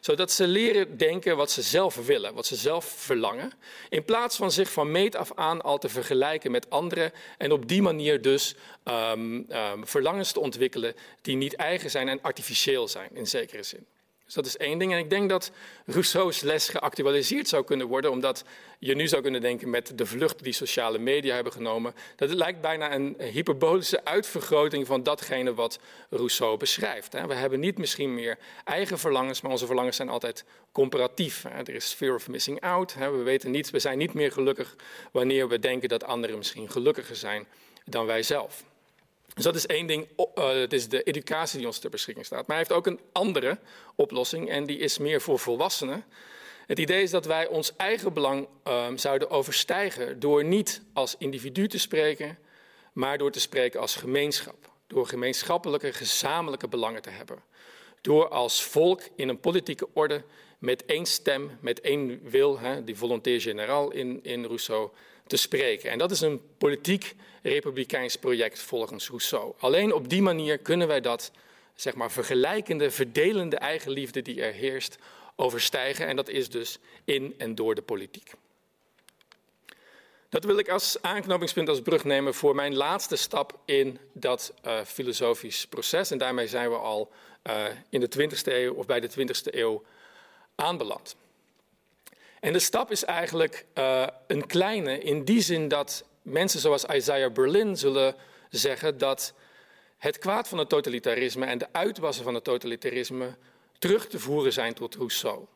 zodat ze leren denken wat ze zelf willen, wat ze zelf verlangen, in plaats van zich van meet af aan al te vergelijken met anderen en op die manier dus um, verlangens te ontwikkelen die niet eigen zijn en artificieel zijn in zekere zin. Dus dat is één ding. En ik denk dat Rousseau's les geactualiseerd zou kunnen worden, omdat je nu zou kunnen denken met de vlucht die sociale media hebben genomen, dat het lijkt bijna een hyperbolische uitvergroting van datgene wat Rousseau beschrijft. We hebben niet misschien meer eigen verlangens, maar onze verlangens zijn altijd comparatief. Er is fear of missing out. We, weten niet, we zijn niet meer gelukkig wanneer we denken dat anderen misschien gelukkiger zijn dan wij zelf. Dus dat is één ding, uh, het is de educatie die ons ter beschikking staat. Maar hij heeft ook een andere oplossing en die is meer voor volwassenen. Het idee is dat wij ons eigen belang uh, zouden overstijgen door niet als individu te spreken, maar door te spreken als gemeenschap. Door gemeenschappelijke, gezamenlijke belangen te hebben. Door als volk in een politieke orde met één stem, met één wil, hè, die volonté générale in, in Rousseau, te spreken. En dat is een politiek republikeins project volgens Rousseau. Alleen op die manier kunnen wij dat zeg maar, vergelijkende, verdelende eigenliefde die er heerst overstijgen. En dat is dus in en door de politiek. Dat wil ik als aanknopingspunt, als brug nemen voor mijn laatste stap in dat uh, filosofisch proces. En daarmee zijn we al uh, in de 20e eeuw of bij de 20e eeuw aanbeland. En de stap is eigenlijk uh, een kleine in die zin dat mensen zoals Isaiah Berlin zullen zeggen dat het kwaad van het totalitarisme en de uitwassen van het totalitarisme terug te voeren zijn tot Rousseau.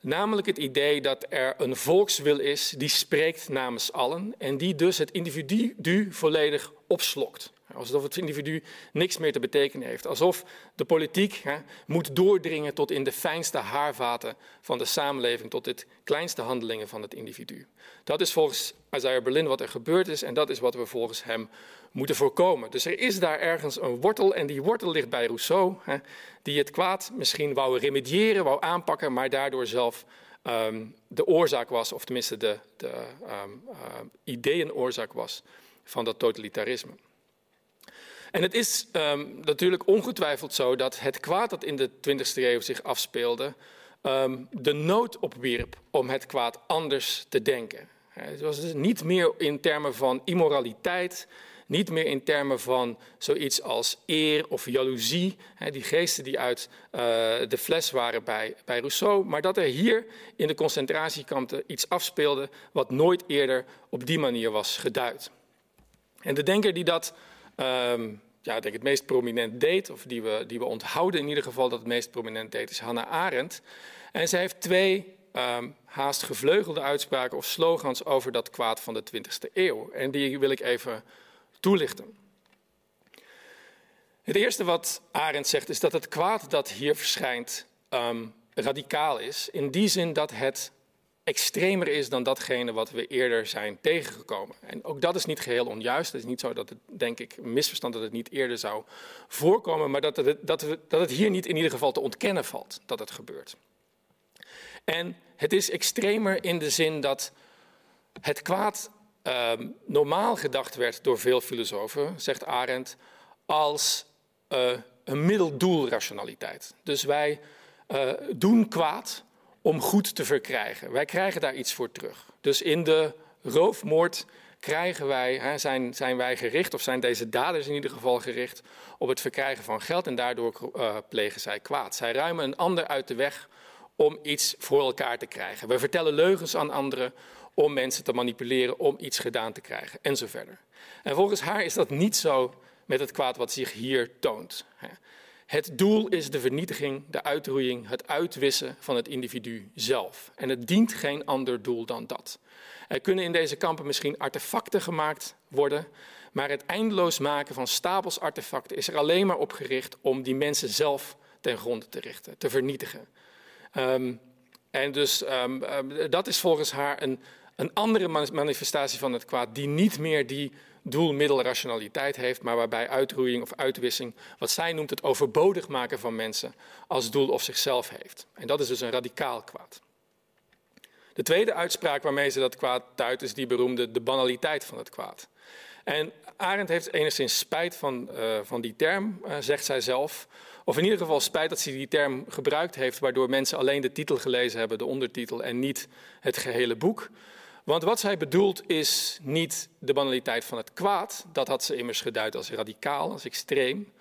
Namelijk het idee dat er een volkswil is die spreekt namens allen en die dus het individu volledig opslokt. Alsof het individu niks meer te betekenen heeft. Alsof de politiek hè, moet doordringen tot in de fijnste haarvaten van de samenleving, tot de kleinste handelingen van het individu. Dat is volgens Isaiah Berlin wat er gebeurd is en dat is wat we volgens hem moeten voorkomen. Dus er is daar ergens een wortel en die wortel ligt bij Rousseau, hè, die het kwaad misschien wou remediëren, wou aanpakken, maar daardoor zelf um, de oorzaak was, of tenminste de, de um, uh, ideeënoorzaak was van dat totalitarisme. En het is um, natuurlijk ongetwijfeld zo dat het kwaad dat in de 20e eeuw zich afspeelde, um, de nood opwierp om het kwaad anders te denken. Het was dus niet meer in termen van immoraliteit, niet meer in termen van zoiets als eer of jaloezie, die geesten die uit uh, de fles waren bij, bij Rousseau, maar dat er hier in de concentratiekampen iets afspeelde wat nooit eerder op die manier was geduid. En de denker die dat um, ja, denk het meest prominent deed, of die we, die we onthouden in ieder geval dat het meest prominent deed, is Hannah Arendt. En zij heeft twee um, haast gevleugelde uitspraken of slogans over dat kwaad van de 20e eeuw. En die wil ik even toelichten. Het eerste wat Arendt zegt is dat het kwaad dat hier verschijnt um, radicaal is. In die zin dat het extremer is dan datgene wat we eerder zijn tegengekomen. En ook dat is niet geheel onjuist. Het is niet zo dat het, denk ik, een misverstand dat het niet eerder zou voorkomen, maar dat het, dat, we, dat het hier niet in ieder geval te ontkennen valt dat het gebeurt. En het is extremer in de zin dat het kwaad uh, normaal gedacht werd door veel filosofen, zegt Arendt, als uh, een middeldoelrationaliteit. Dus wij uh, doen kwaad om goed te verkrijgen. Wij krijgen daar iets voor terug. Dus in de roofmoord krijgen wij, hè, zijn, zijn wij gericht, of zijn deze daders in ieder geval gericht, op het verkrijgen van geld en daardoor uh, plegen zij kwaad. Zij ruimen een ander uit de weg om iets voor elkaar te krijgen. We vertellen leugens aan anderen om mensen te manipuleren, om iets gedaan te krijgen en zo verder. En volgens haar is dat niet zo met het kwaad wat zich hier toont. Het doel is de vernietiging, de uitroeiing, het uitwissen van het individu zelf. En het dient geen ander doel dan dat. Er kunnen in deze kampen misschien artefacten gemaakt worden, maar het eindeloos maken van stapels artefacten is er alleen maar op gericht om die mensen zelf ten gronde te richten, te vernietigen. Um, en dus um, um, dat is volgens haar een, een andere manifestatie van het kwaad, die niet meer die doel-middel-rationaliteit heeft, maar waarbij uitroeiing of uitwissing, wat zij noemt het overbodig maken van mensen, als doel of zichzelf heeft. En dat is dus een radicaal kwaad. De tweede uitspraak waarmee ze dat kwaad duidt is die beroemde de banaliteit van het kwaad. En Arendt heeft enigszins spijt van, uh, van die term, uh, zegt zij zelf. Of in ieder geval spijt dat ze die term gebruikt heeft, waardoor mensen alleen de titel gelezen hebben, de ondertitel, en niet het gehele boek. Want wat zij bedoelt is niet de banaliteit van het kwaad, dat had ze immers geduid als radicaal, als extreem,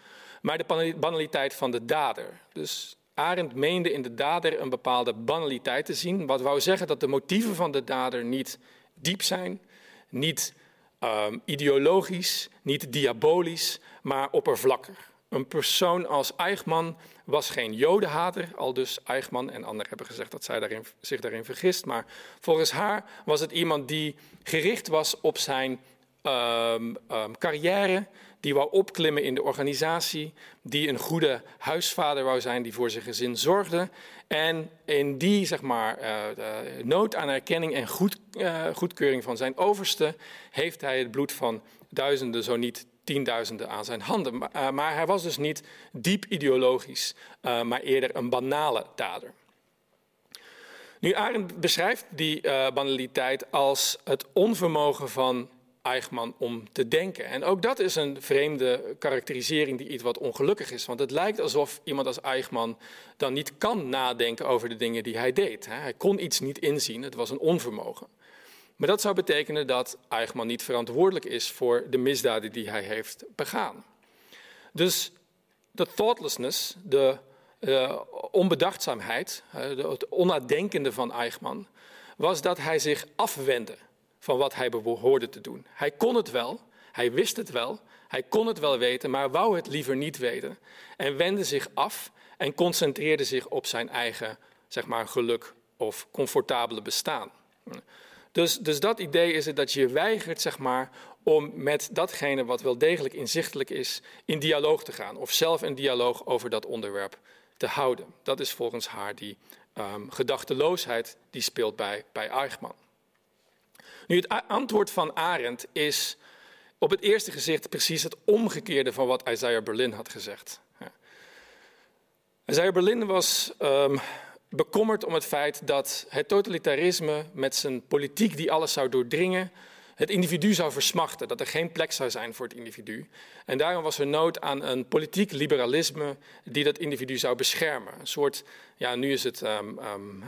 maar de banaliteit van de dader. Dus Arendt meende in de dader een bepaalde banaliteit te zien, wat wou zeggen dat de motieven van de dader niet diep zijn, niet um, ideologisch, niet diabolisch, maar oppervlakkig. Een persoon als Eichmann was geen jodenhater, al dus Eichmann en anderen hebben gezegd dat zij daarin, zich daarin vergist. Maar volgens haar was het iemand die gericht was op zijn um, um, carrière, die wou opklimmen in de organisatie, die een goede huisvader wou zijn, die voor zijn gezin zorgde. En in die zeg maar, uh, nood aan erkenning en goed, uh, goedkeuring van zijn overste heeft hij het bloed van duizenden, zo niet tienduizenden aan zijn handen. Maar, uh, maar hij was dus niet diep ideologisch, uh, maar eerder een banale dader. Nu, Arendt beschrijft die uh, banaliteit als het onvermogen van Eichmann om te denken. En ook dat is een vreemde karakterisering die iets wat ongelukkig is. Want het lijkt alsof iemand als Eichmann dan niet kan nadenken over de dingen die hij deed. Hij kon iets niet inzien, het was een onvermogen. Maar dat zou betekenen dat Eichmann niet verantwoordelijk is voor de misdaden die hij heeft begaan. Dus de thoughtlessness, de uh, onbedachtzaamheid, het onnadenkende van Eichmann, was dat hij zich afwendde van wat hij behoorde te doen. Hij kon het wel, hij wist het wel, hij kon het wel weten, maar wou het liever niet weten. En wendde zich af en concentreerde zich op zijn eigen zeg maar, geluk of comfortabele bestaan. Dus, dus dat idee is het dat je weigert zeg maar, om met datgene wat wel degelijk inzichtelijk is, in dialoog te gaan. Of zelf een dialoog over dat onderwerp te houden. Dat is volgens haar die um, gedachteloosheid die speelt bij, bij Eichmann. Nu, het antwoord van Arendt is op het eerste gezicht precies het omgekeerde van wat Isaiah Berlin had gezegd. Isaiah Berlin was um, bekommerd om het feit dat het totalitarisme met zijn politiek die alles zou doordringen, het individu zou versmachten, dat er geen plek zou zijn voor het individu. En daarom was er nood aan een politiek liberalisme die dat individu zou beschermen. Een soort, ja, nu is het um, um,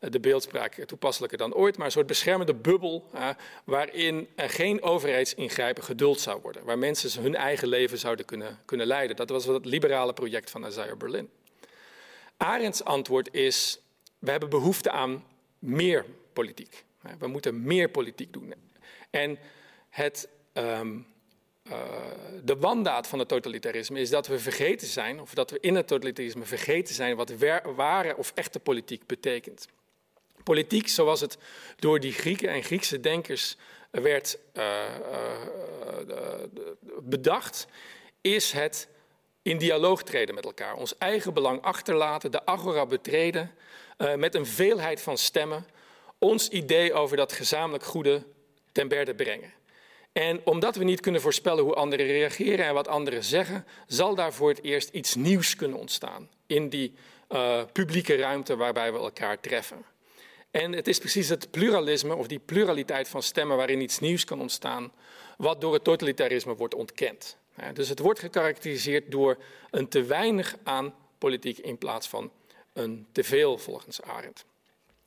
de beeldspraak toepasselijker dan ooit, maar een soort beschermende bubbel waarin er geen overheidsingrijpen geduld zou worden. Waar mensen hun eigen leven zouden kunnen, kunnen leiden. Dat was het liberale project van Isaiah Berlin. Arends antwoord is, we hebben behoefte aan meer politiek. We moeten meer politiek doen. En het, um, uh, de wandaad van het totalitarisme is dat we vergeten zijn, of dat we in het totalitarisme vergeten zijn wat ware of echte politiek betekent. Politiek, zoals het door die Grieken en Griekse denkers werd uh, uh, bedacht, is het in dialoog treden met elkaar, ons eigen belang achterlaten, de agora betreden, uh, met een veelheid van stemmen, ons idee over dat gezamenlijk goede ten berde brengen. En omdat we niet kunnen voorspellen hoe anderen reageren en wat anderen zeggen, zal daar voor het eerst iets nieuws kunnen ontstaan in die uh, publieke ruimte waarbij we elkaar treffen. En het is precies het pluralisme of die pluraliteit van stemmen waarin iets nieuws kan ontstaan, wat door het totalitarisme wordt ontkend. Dus het wordt gekarakteriseerd door een te weinig aan politiek in plaats van een te veel volgens Arendt.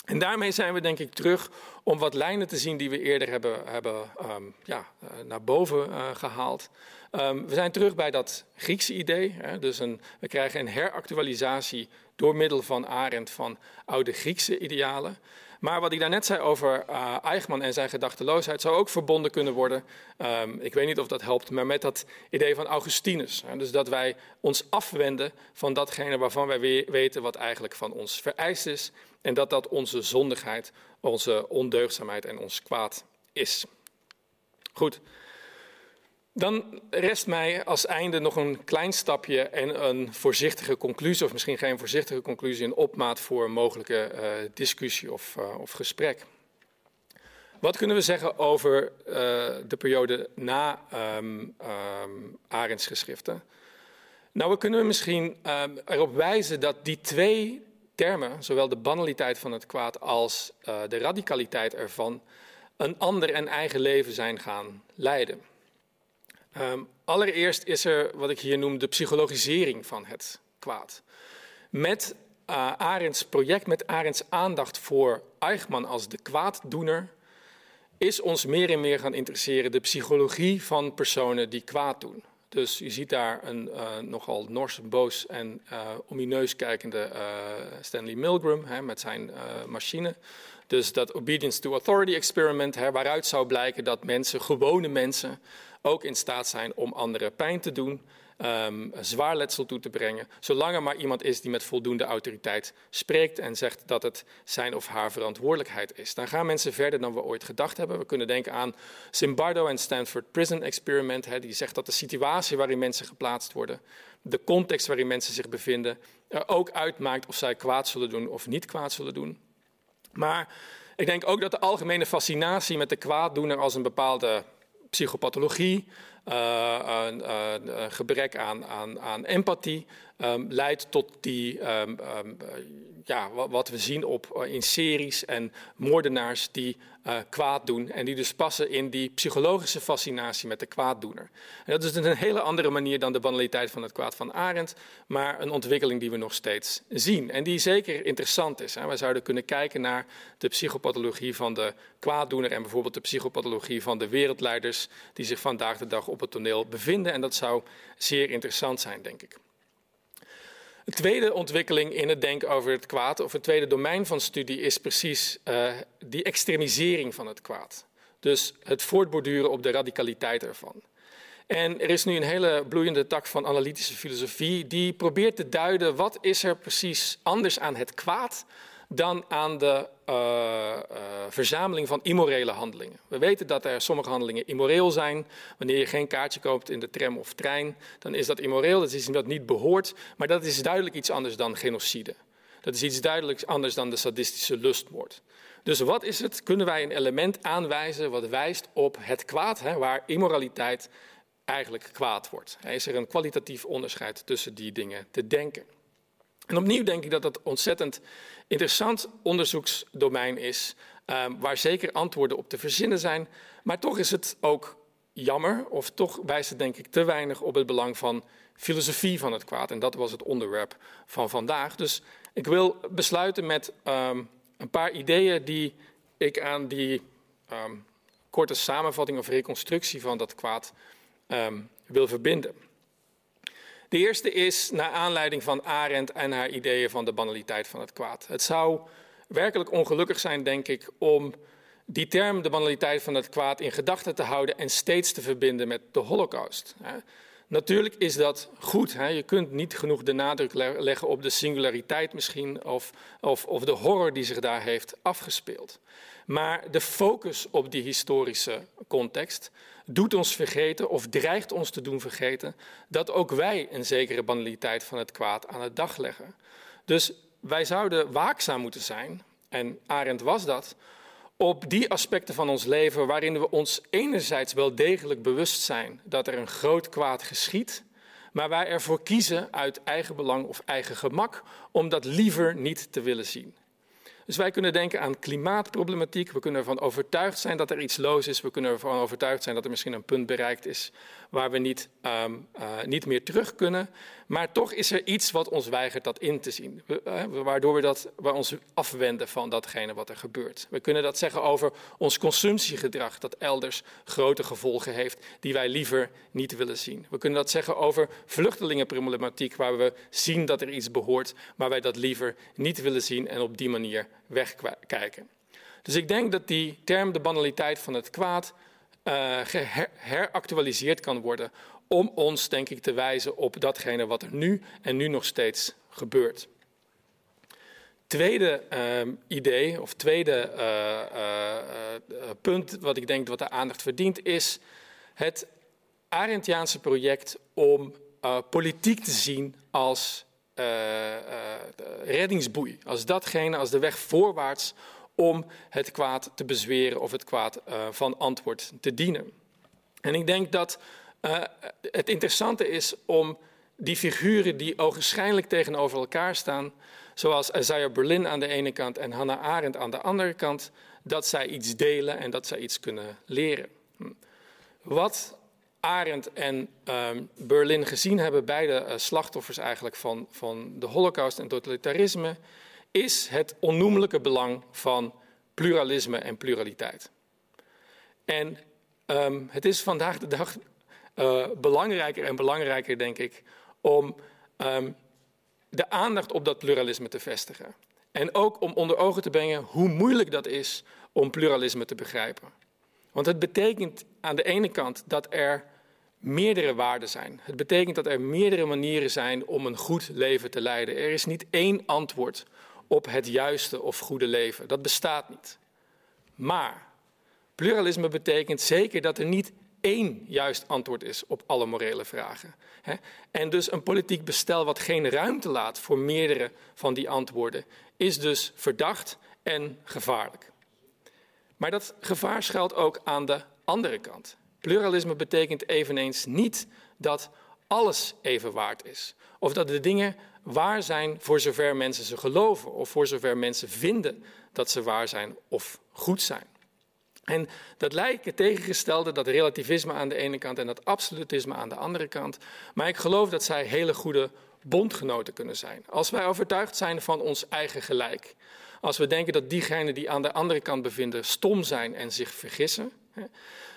En daarmee zijn we denk ik terug om wat lijnen te zien die we eerder hebben, hebben um, ja, uh, naar boven uh, gehaald. Um, we zijn terug bij dat Griekse idee. Hè, dus een, we krijgen een heractualisatie door middel van Arendt van oude Griekse idealen. Maar wat ik daarnet zei over uh, Eichmann en zijn gedachteloosheid zou ook verbonden kunnen worden. Um, ik weet niet of dat helpt, maar met dat idee van Augustinus. Hè, dus dat wij ons afwenden van datgene waarvan wij weten wat eigenlijk van ons vereist is. En dat dat onze zondigheid, onze ondeugdzaamheid en ons kwaad is. Goed. Dan rest mij als einde nog een klein stapje en een voorzichtige conclusie, of misschien geen voorzichtige conclusie, een opmaat voor een mogelijke uh, discussie of, uh, of, gesprek. Wat kunnen we zeggen over uh, de periode na um, um, Arends geschriften? Nou, we kunnen misschien um, erop wijzen dat die twee termen, zowel de banaliteit van het kwaad als de radicaliteit ervan, een ander en eigen leven zijn gaan leiden. Um, allereerst is er wat ik hier noem de psychologisering van het kwaad. Met uh, Arends project, met Arends aandacht voor Eichmann als de kwaaddoener, is ons meer en meer gaan interesseren de psychologie van personen die kwaad doen. Dus je ziet daar een uh, nogal nors, boos en uh, omineus kijkende Stanley Milgram hè, met zijn machine. Dus dat obedience to authority experiment, hè, waaruit zou blijken dat mensen, gewone mensen, ook in staat zijn om anderen pijn te doen, um, zwaar letsel toe te brengen, zolang er maar iemand is die met voldoende autoriteit spreekt en zegt dat het zijn of haar verantwoordelijkheid is. Dan gaan mensen verder dan we ooit gedacht hebben. We kunnen denken aan Zimbardo en Stanford Prison Experiment, die zegt dat de situatie waarin mensen geplaatst worden, de context waarin mensen zich bevinden, er ook uitmaakt of zij kwaad zullen doen of niet kwaad zullen doen. Maar ik denk ook dat de algemene fascinatie met de kwaaddoener als een bepaalde psychopathologie, een, een, gebrek aan, aan, aan empathie, um, leidt tot die, um, um, ja, wat we zien op, in series en moordenaars die uh, kwaad doen en die dus passen in die psychologische fascinatie met de kwaaddoener. En dat is een hele andere manier dan de banaliteit van het kwaad van Arendt, maar een ontwikkeling die we nog steeds zien en die zeker interessant is. Hè. We zouden kunnen kijken naar de psychopathologie van de kwaaddoener en bijvoorbeeld de psychopathologie van de wereldleiders die zich vandaag de dag op het toneel bevinden en dat zou zeer interessant zijn, denk ik. De tweede ontwikkeling in het denken over het kwaad, of het tweede domein van studie, is precies uh, die extremisering van het kwaad. Dus het voortborduren op de radicaliteit ervan. En er is nu een hele bloeiende tak van analytische filosofie die probeert te duiden wat is er precies anders aan het kwaad dan aan de uh, uh, verzameling van immorele handelingen. We weten dat er sommige handelingen immoreel zijn. Wanneer je geen kaartje koopt in de tram of trein, dan is dat immoreel. Dat is iets dat niet behoort. Maar dat is duidelijk iets anders dan genocide. Dat is iets duidelijk anders dan de sadistische lustmoord. Dus wat is het? Kunnen wij een element aanwijzen wat wijst op het kwaad, hè, waar immoraliteit eigenlijk kwaad wordt? Is er een kwalitatief onderscheid tussen die dingen te denken? En opnieuw denk ik dat dat ontzettend interessant onderzoeksdomein is, um, waar zeker antwoorden op te verzinnen zijn. Maar toch is het ook jammer, of toch wijst het denk ik te weinig op het belang van filosofie van het kwaad. En dat was het onderwerp van vandaag. Dus ik wil besluiten met um, een paar ideeën die ik aan die um, korte samenvatting of reconstructie van dat kwaad wil verbinden. De eerste is naar aanleiding van Arendt en haar ideeën van de banaliteit van het kwaad. Het zou werkelijk ongelukkig zijn, denk ik, om die term, de banaliteit van het kwaad, in gedachten te houden en steeds te verbinden met de Holocaust. Natuurlijk is dat goed. Hè. Je kunt niet genoeg de nadruk leggen op de singulariteit misschien of, of, of de horror die zich daar heeft afgespeeld. Maar de focus op die historische context doet ons vergeten of dreigt ons te doen vergeten dat ook wij een zekere banaliteit van het kwaad aan het dag leggen. Dus wij zouden waakzaam moeten zijn, en Arendt was dat, op die aspecten van ons leven waarin we ons enerzijds wel degelijk bewust zijn dat er een groot kwaad geschiet, maar wij ervoor kiezen uit eigen belang of eigen gemak om dat liever niet te willen zien. Dus wij kunnen denken aan klimaatproblematiek. We kunnen ervan overtuigd zijn dat er iets los is. We kunnen ervan overtuigd zijn dat er misschien een punt bereikt is waar we niet, um, uh, niet meer terug kunnen. Maar toch is er iets wat ons weigert dat in te zien. Waardoor we, dat, we ons afwenden van datgene wat er gebeurt. We kunnen dat zeggen over ons consumptiegedrag, dat elders grote gevolgen heeft, die wij liever niet willen zien. We kunnen dat zeggen over vluchtelingenproblematiek, waar we zien dat er iets behoort, maar wij dat liever niet willen zien en op die manier wegkijken. Dus ik denk dat die term de banaliteit van het kwaad heractualiseerd kan worden om ons, denk ik, te wijzen op datgene wat er nu en nu nog steeds gebeurt. Tweede uh, idee, of tweede uh, uh, punt wat ik denk wat de aandacht verdient, is het Arendtiaanse project om politiek te zien als reddingsboei, als datgene, als de weg voorwaarts om het kwaad te bezweren of het kwaad van antwoord te dienen. En ik denk dat uh, het interessante is om die figuren die ogenschijnlijk tegenover elkaar staan, zoals Isaiah Berlin aan de ene kant en Hannah Arendt aan de andere kant, dat zij iets delen en dat zij iets kunnen leren. Wat Arendt en um, Berlin gezien hebben, beide uh, slachtoffers eigenlijk van, van de holocaust en totalitarisme, is het onnoemelijke belang van pluralisme en pluraliteit. En um, het is vandaag de dag uh, belangrijker en belangrijker, denk ik, om um, de aandacht op dat pluralisme te vestigen. En ook om onder ogen te brengen hoe moeilijk dat is om pluralisme te begrijpen. Want het betekent aan de ene kant dat er meerdere waarden zijn. Het betekent dat er meerdere manieren zijn om een goed leven te leiden. Er is niet één antwoord op het juiste of goede leven. Dat bestaat niet. Maar pluralisme betekent zeker dat er niet één juist antwoord is op alle morele vragen. En dus een politiek bestel wat geen ruimte laat voor meerdere van die antwoorden, is dus verdacht en gevaarlijk. Maar dat gevaar schuilt ook aan de andere kant. Pluralisme betekent eveneens niet dat alles even waard is. Of dat de dingen waar zijn voor zover mensen ze geloven, of voor zover mensen vinden dat ze waar zijn of goed zijn. En dat lijkt het tegengestelde, dat relativisme aan de ene kant en dat absolutisme aan de andere kant. Maar ik geloof dat zij hele goede bondgenoten kunnen zijn. Als wij overtuigd zijn van ons eigen gelijk. Als we denken dat diegenen die aan de andere kant bevinden stom zijn en zich vergissen.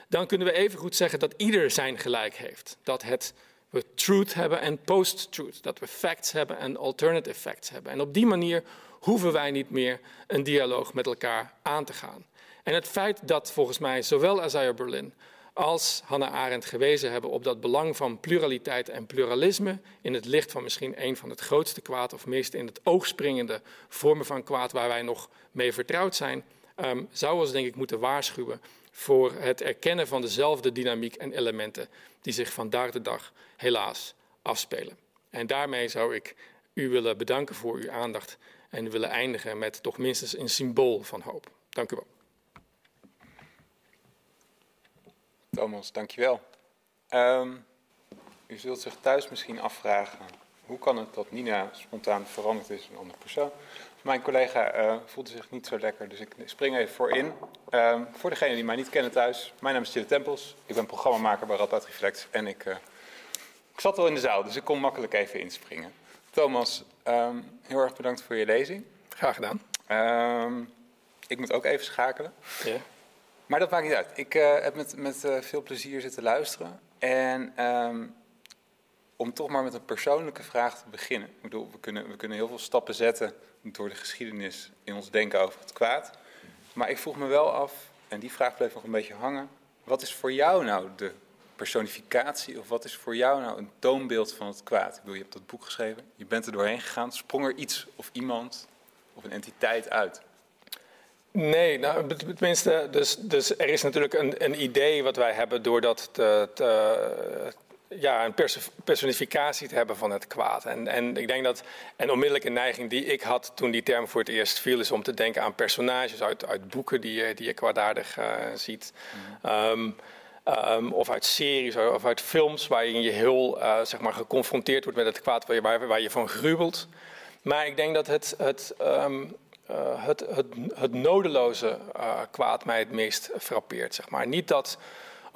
Dan kunnen we even goed zeggen dat ieder zijn gelijk heeft. Dat het, we truth hebben en post-truth. Dat we facts hebben en alternative facts hebben. En op die manier hoeven wij niet meer een dialoog met elkaar aan te gaan. En het feit dat volgens mij zowel Isaiah Berlin als Hannah Arendt gewezen hebben op dat belang van pluraliteit en pluralisme in het licht van misschien een van het grootste kwaad of meest in het oog springende vormen van kwaad waar wij nog mee vertrouwd zijn, um, zou ons denk ik moeten waarschuwen voor het erkennen van dezelfde dynamiek en elementen die zich vandaag de dag helaas afspelen. En daarmee zou ik u willen bedanken voor uw aandacht en willen eindigen met toch minstens een symbool van hoop. Dank u wel. Thomas, dankjewel. Um, u zult zich thuis misschien afvragen, hoe kan het dat Nina spontaan veranderd is in een andere persoon? Mijn collega uh, voelde zich niet zo lekker, dus ik spring even voor in. Um, voor degenen die mij niet kennen thuis, mijn naam is Chille Tempels. Ik ben programmamaker bij Radboud Reflex en ik, uh, ik zat al in de zaal, dus ik kon makkelijk even inspringen. Thomas, um, heel erg bedankt voor je lezing. Graag gedaan. ik moet ook even schakelen. Ja. Maar dat maakt niet uit. Ik uh, heb met, met veel plezier zitten luisteren. En um, om toch maar met een persoonlijke vraag te beginnen. Ik bedoel, we kunnen, we kunnen heel veel stappen zetten door de geschiedenis in ons denken over het kwaad. Maar ik vroeg me wel af, en die vraag bleef nog een beetje hangen. Wat is voor jou nou de personificatie, of wat is voor jou nou een toonbeeld van het kwaad? Ik bedoel, je hebt dat boek geschreven, je bent er doorheen gegaan. Sprong er iets of iemand of een entiteit uit? Nee, nou, tenminste, dus, dus er is natuurlijk een, een idee wat wij hebben door dat te, te, ja, een personificatie te hebben van het kwaad. En, en ik denk dat een onmiddellijke neiging die ik had toen die term voor het eerst viel, is om te denken aan personages uit, uit boeken die je, die je kwaadaardig uh, ziet. Um, um, of uit series of uit films waarin je heel uh, zeg maar, geconfronteerd wordt met het kwaad waar je, waar, waar je van gruwelt. Maar ik denk dat het, het um, uh, het, het, het, nodeloze uh, kwaad mij het meest frappeert. Zeg maar. Niet dat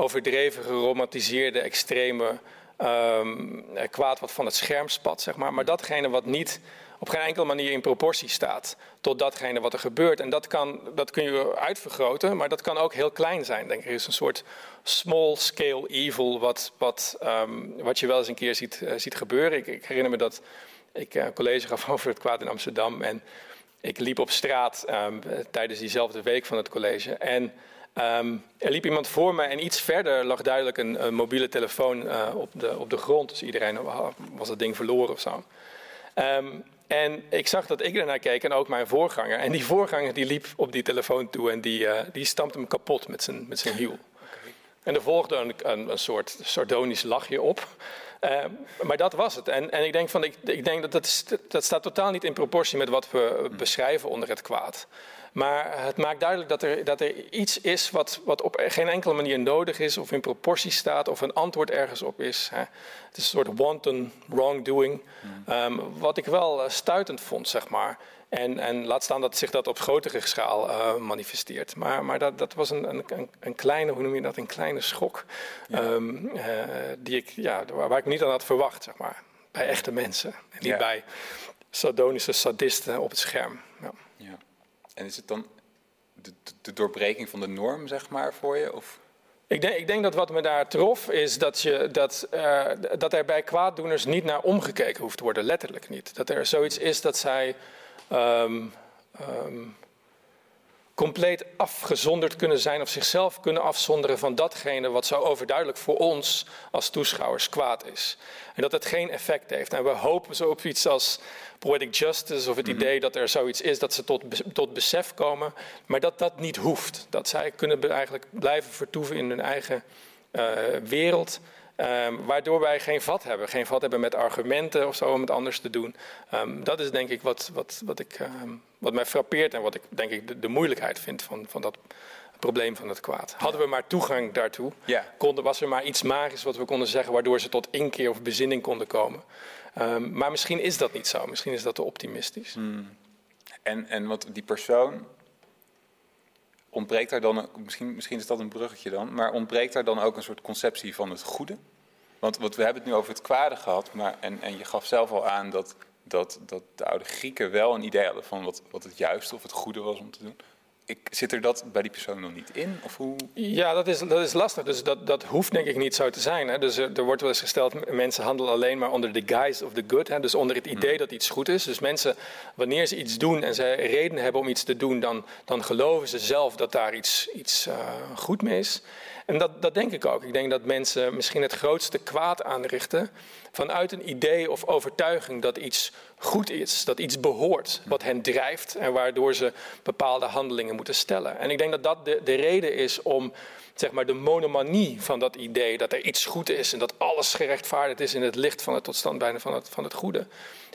overdreven, geromantiseerde, extreme um, kwaad wat van het scherm spat, zeg maar. Maar datgene wat niet op geen enkele manier in proportie staat tot datgene wat er gebeurt. En dat, kan, dat kun je uitvergroten, maar dat kan ook heel klein zijn, denk ik. Er is een soort small scale evil wat, wat, um, wat je wel eens een keer ziet, uh, ziet gebeuren. Ik, ik, herinner me dat ik uh, college gaf over het kwaad in Amsterdam en ik liep op straat um, tijdens diezelfde week van het college. En Um, er liep iemand voor me en iets verder lag duidelijk een, een mobiele telefoon uh, op, de, op de grond. Dus iedereen was dat ding verloren of zo. Um, en ik zag dat ik ernaar keek en ook mijn voorganger. En die voorganger die liep op die telefoon toe en die, uh, die stampte hem kapot met zijn, met zijn hiel. En er volgde een, een, een soort sardonisch lachje op. Uh, maar dat was het. En, en ik denk, van, ik, ik denk dat dat, dat staat totaal niet in proportie met wat we beschrijven onder het kwaad. Maar het maakt duidelijk dat er, dat er iets is wat, wat op geen enkele manier nodig is, of in proportie staat, of een antwoord ergens op is. Hè. Het is een soort wanton wrongdoing, um, wat ik wel uh, stuitend vond, zeg maar. En, en, laat staan dat zich dat op grotere schaal uh, manifesteert. Maar, maar dat, dat, was een, een, een, kleine, hoe noem je dat, een kleine schok. Ja. Um, uh, die ik, ja, waar ik niet aan had verwacht, zeg maar. Bij echte mensen. En niet ja. bij sardonische sadisten op het scherm. Ja. En is het dan de, de, doorbreking van de norm, zeg maar, voor je? Of? Ik denk, ik denk dat wat me daar trof is dat, je, dat, uh, dat er bij kwaaddoeners niet naar omgekeken hoeft te worden, letterlijk niet. Dat er zoiets is dat zij um, um, compleet afgezonderd kunnen zijn of zichzelf kunnen afzonderen van datgene wat zo overduidelijk voor ons als toeschouwers kwaad is. En dat het geen effect heeft. En we hopen zo op iets als poetic justice of het mm -hmm. idee dat er zoiets is dat ze tot, tot besef komen, maar dat dat niet hoeft. Dat zij kunnen eigenlijk blijven vertoeven in hun eigen uh, wereld. Um, waardoor wij geen vat hebben. Geen vat hebben met argumenten of zo om het anders te doen. Um, dat is denk ik wat, wat, wat, ik, um, wat mij frappeert en wat ik denk ik de, de moeilijkheid vind van, van dat probleem van het kwaad. Hadden we maar toegang daartoe, ja. konden, was er maar iets magisch wat we konden zeggen waardoor ze tot inkeer of bezinning konden komen. maar misschien is dat niet zo. Misschien is dat te optimistisch. Hmm. En, en wat die persoon ontbreekt daar dan, misschien, misschien is dat een bruggetje dan, maar ontbreekt daar dan ook een soort conceptie van het goede? Want, we hebben het nu over het kwade gehad, maar, en, en je gaf zelf al aan dat, dat, dat de oude Grieken wel een idee hadden van wat, wat het juiste of het goede was om te doen ik, zit er dat bij die persoon nog niet in? Of hoe? Ja, dat is, dat is lastig. Dus dat, dat hoeft denk ik niet zo te zijn. Hè. Dus er, er, wordt wel eens gesteld, mensen handelen alleen maar onder de guise of the good. Hè. Dus onder het idee hmm. dat iets goed is. Dus mensen, wanneer ze iets doen en ze reden hebben om iets te doen, dan, dan geloven ze zelf dat daar iets, iets uh, goed mee is. En dat, dat denk ik ook. Ik denk dat mensen misschien het grootste kwaad aanrichten vanuit een idee of overtuiging dat iets goed is, dat iets behoort, wat hen drijft en waardoor ze bepaalde handelingen moeten stellen. En ik denk dat dat de, de reden is om zeg maar, de monomanie van dat idee dat er iets goed is en dat alles gerechtvaardigd is in het licht van het totstandbijna van het, van het goede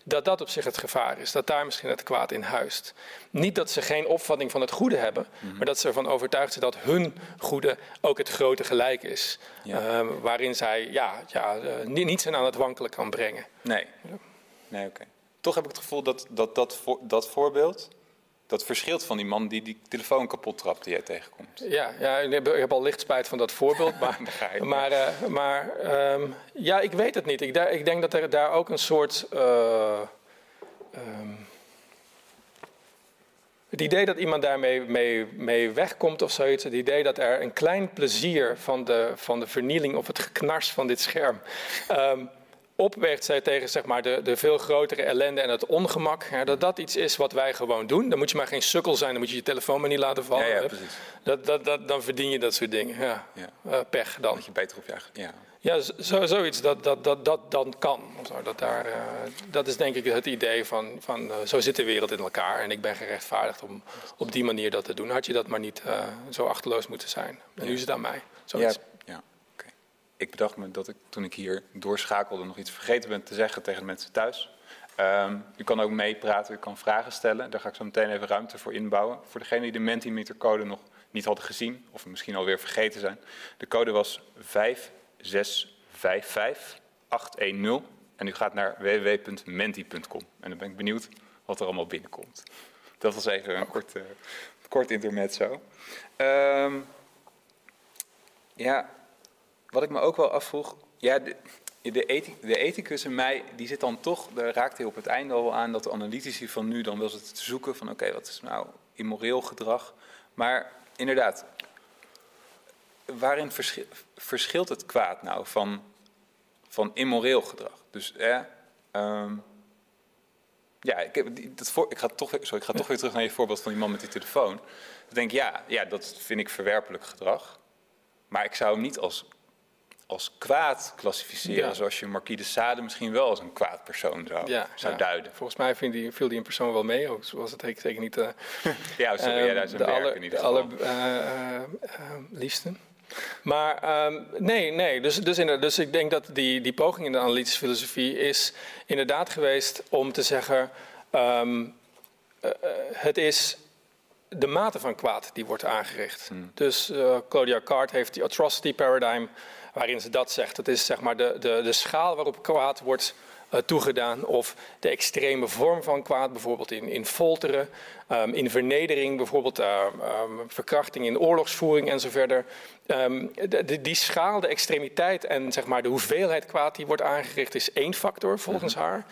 dat dat op zich het gevaar is. Dat daar misschien het kwaad in huist. Niet dat ze geen opvatting van het goede hebben, mm-hmm. maar dat ze ervan overtuigd zijn dat hun goede ook het grote gelijk is. Ja. Uh, waarin zij ja, ja, uh, niets aan het wankelen kan brengen. Nee, nee oké. Okay. Toch heb ik het gevoel dat dat, dat, voor, dat voorbeeld dat verschilt van die man die die telefoon kapot trapt die jij tegenkomt. Ja, ja ik, heb, ik heb al licht spijt van dat voorbeeld. Maar, maar, uh, maar um, ja, ik weet het niet. Ik, ik, denk dat er daar ook een soort. Uh, um, het idee dat iemand daarmee mee, mee wegkomt of zoiets. Het idee dat er een klein plezier van de, van de vernieling of het geknars van dit scherm. Um, opweegt zij tegen zeg maar, de, de veel grotere ellende en het ongemak. Ja, dat dat iets is wat wij gewoon doen. Dan moet je maar geen sukkel zijn, dan moet je je telefoon maar niet laten vallen. Ja, ja precies. Dat, dat, dat, dan verdien je dat soort dingen. Ja. ja. Uh, pech dan. Dat je beter op je Ja, ja zo, zoiets dat, dat, dat, dat dan kan. Zo, dat, daar, uh, dat is denk ik het idee van, van uh, zo zit de wereld in elkaar. En ik ben gerechtvaardigd om op die manier dat te doen. Had je dat maar niet zo achterloos moeten zijn. En nu is het aan mij. Zoiets. Ja ik bedacht me dat ik toen ik hier doorschakelde nog iets vergeten ben te zeggen tegen de mensen thuis. U kan ook meepraten, u kan vragen stellen. Daar ga ik zo meteen even ruimte voor inbouwen. Voor degenen die de Mentimeter code nog niet hadden gezien, of misschien alweer vergeten zijn. De code was 5655810. En u gaat naar www.menti.com. En dan ben ik benieuwd wat er allemaal binnenkomt. Dat was even een kort, uh, kort intermezzo. Um, ja, wat ik me ook wel afvroeg. Ja, de, ethicus, de ethicus in mij, die zit dan toch, daar raakt hij op het einde al aan, dat de analytici van nu dan wel eens te zoeken van oké, wat is nou immoreel gedrag? Maar inderdaad, waarin verschilt het kwaad nou van, van immoreel gedrag? Dus eh, ja, ik, heb, dat voor, ik, ga toch, sorry, ik ga toch weer terug naar je voorbeeld van die man met die telefoon. Dan denk ik, ja, ja, dat vind ik verwerpelijk gedrag. Maar ik zou hem niet als, als kwaad klassificeren, zoals je Marquis de Sade misschien wel als een kwaad persoon zou, zou duiden. Volgens mij viel die, viel die in persoon wel mee, ook zoals het zeker niet uh, ja, ja, dat is een de aller, in ieder geval. De allerliefste. Uh, maar um, nee, nee. Dus, dus, dus ik denk dat die, die poging in de analytische filosofie is inderdaad geweest om te zeggen: um, uh, het is de mate van kwaad die wordt aangericht. Hmm. Dus Claudia Card heeft die atrocity paradigm, waarin ze dat zegt. Het is zeg maar de, de, de schaal waarop kwaad wordt uh, toegedaan. Of de extreme vorm van kwaad, bijvoorbeeld in, in folteren, um, in vernedering, bijvoorbeeld uh, um, verkrachting in oorlogsvoering en zo verder. Um, de, die schaal, de extremiteit en zeg maar, de hoeveelheid kwaad die wordt aangericht is één factor volgens mhm. haar.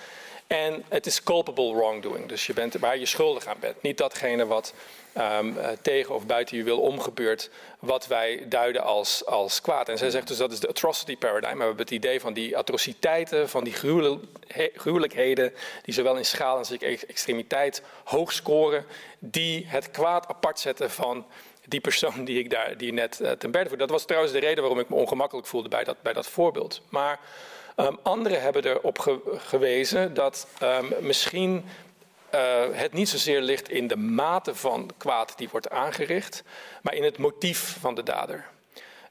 En het is culpable wrongdoing, dus je bent waar je schuldig aan bent. Niet datgene wat um, tegen of buiten je wil omgebeurt, wat wij duiden als, als kwaad. En zij zegt dus dat is de atrocity paradigm. We hebben het idee van die atrociteiten, van die gruwelijkheden, die zowel in schaal als in extremiteit hoog scoren, die het kwaad apart zetten van die persoon die ik daar die net uh, ten berde voerde. Dat was trouwens de reden waarom ik me ongemakkelijk voelde bij dat, bij dat voorbeeld. Maar um, anderen hebben erop ge gewezen dat um, misschien uh, het niet zozeer ligt in de mate van kwaad die wordt aangericht, maar in het motief van de dader.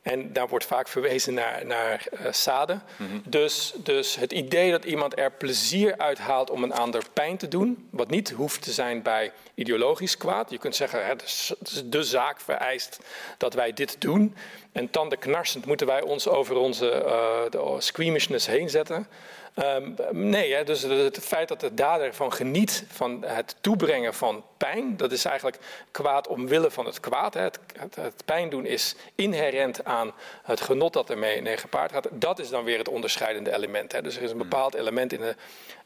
En daar wordt vaak verwezen naar, naar uh, Sade. Mm -hmm. dus, dus het idee dat iemand er plezier uit haalt om een ander pijn te doen, wat niet hoeft te zijn bij ideologisch kwaad. Je kunt zeggen, hè, de, de zaak vereist dat wij dit doen. En tandenknarsend moeten wij ons over onze uh, squeamishness heen zetten. Um, nee, hè, dus het feit dat de dader ervan geniet van het toebrengen van pijn, dat is eigenlijk kwaad omwille van het kwaad. Hè. Het, het, het, pijn doen is inherent aan het genot dat ermee mee gepaard gaat. Dat is dan weer het onderscheidende element. Hè. Dus er is een hmm. bepaald element in de,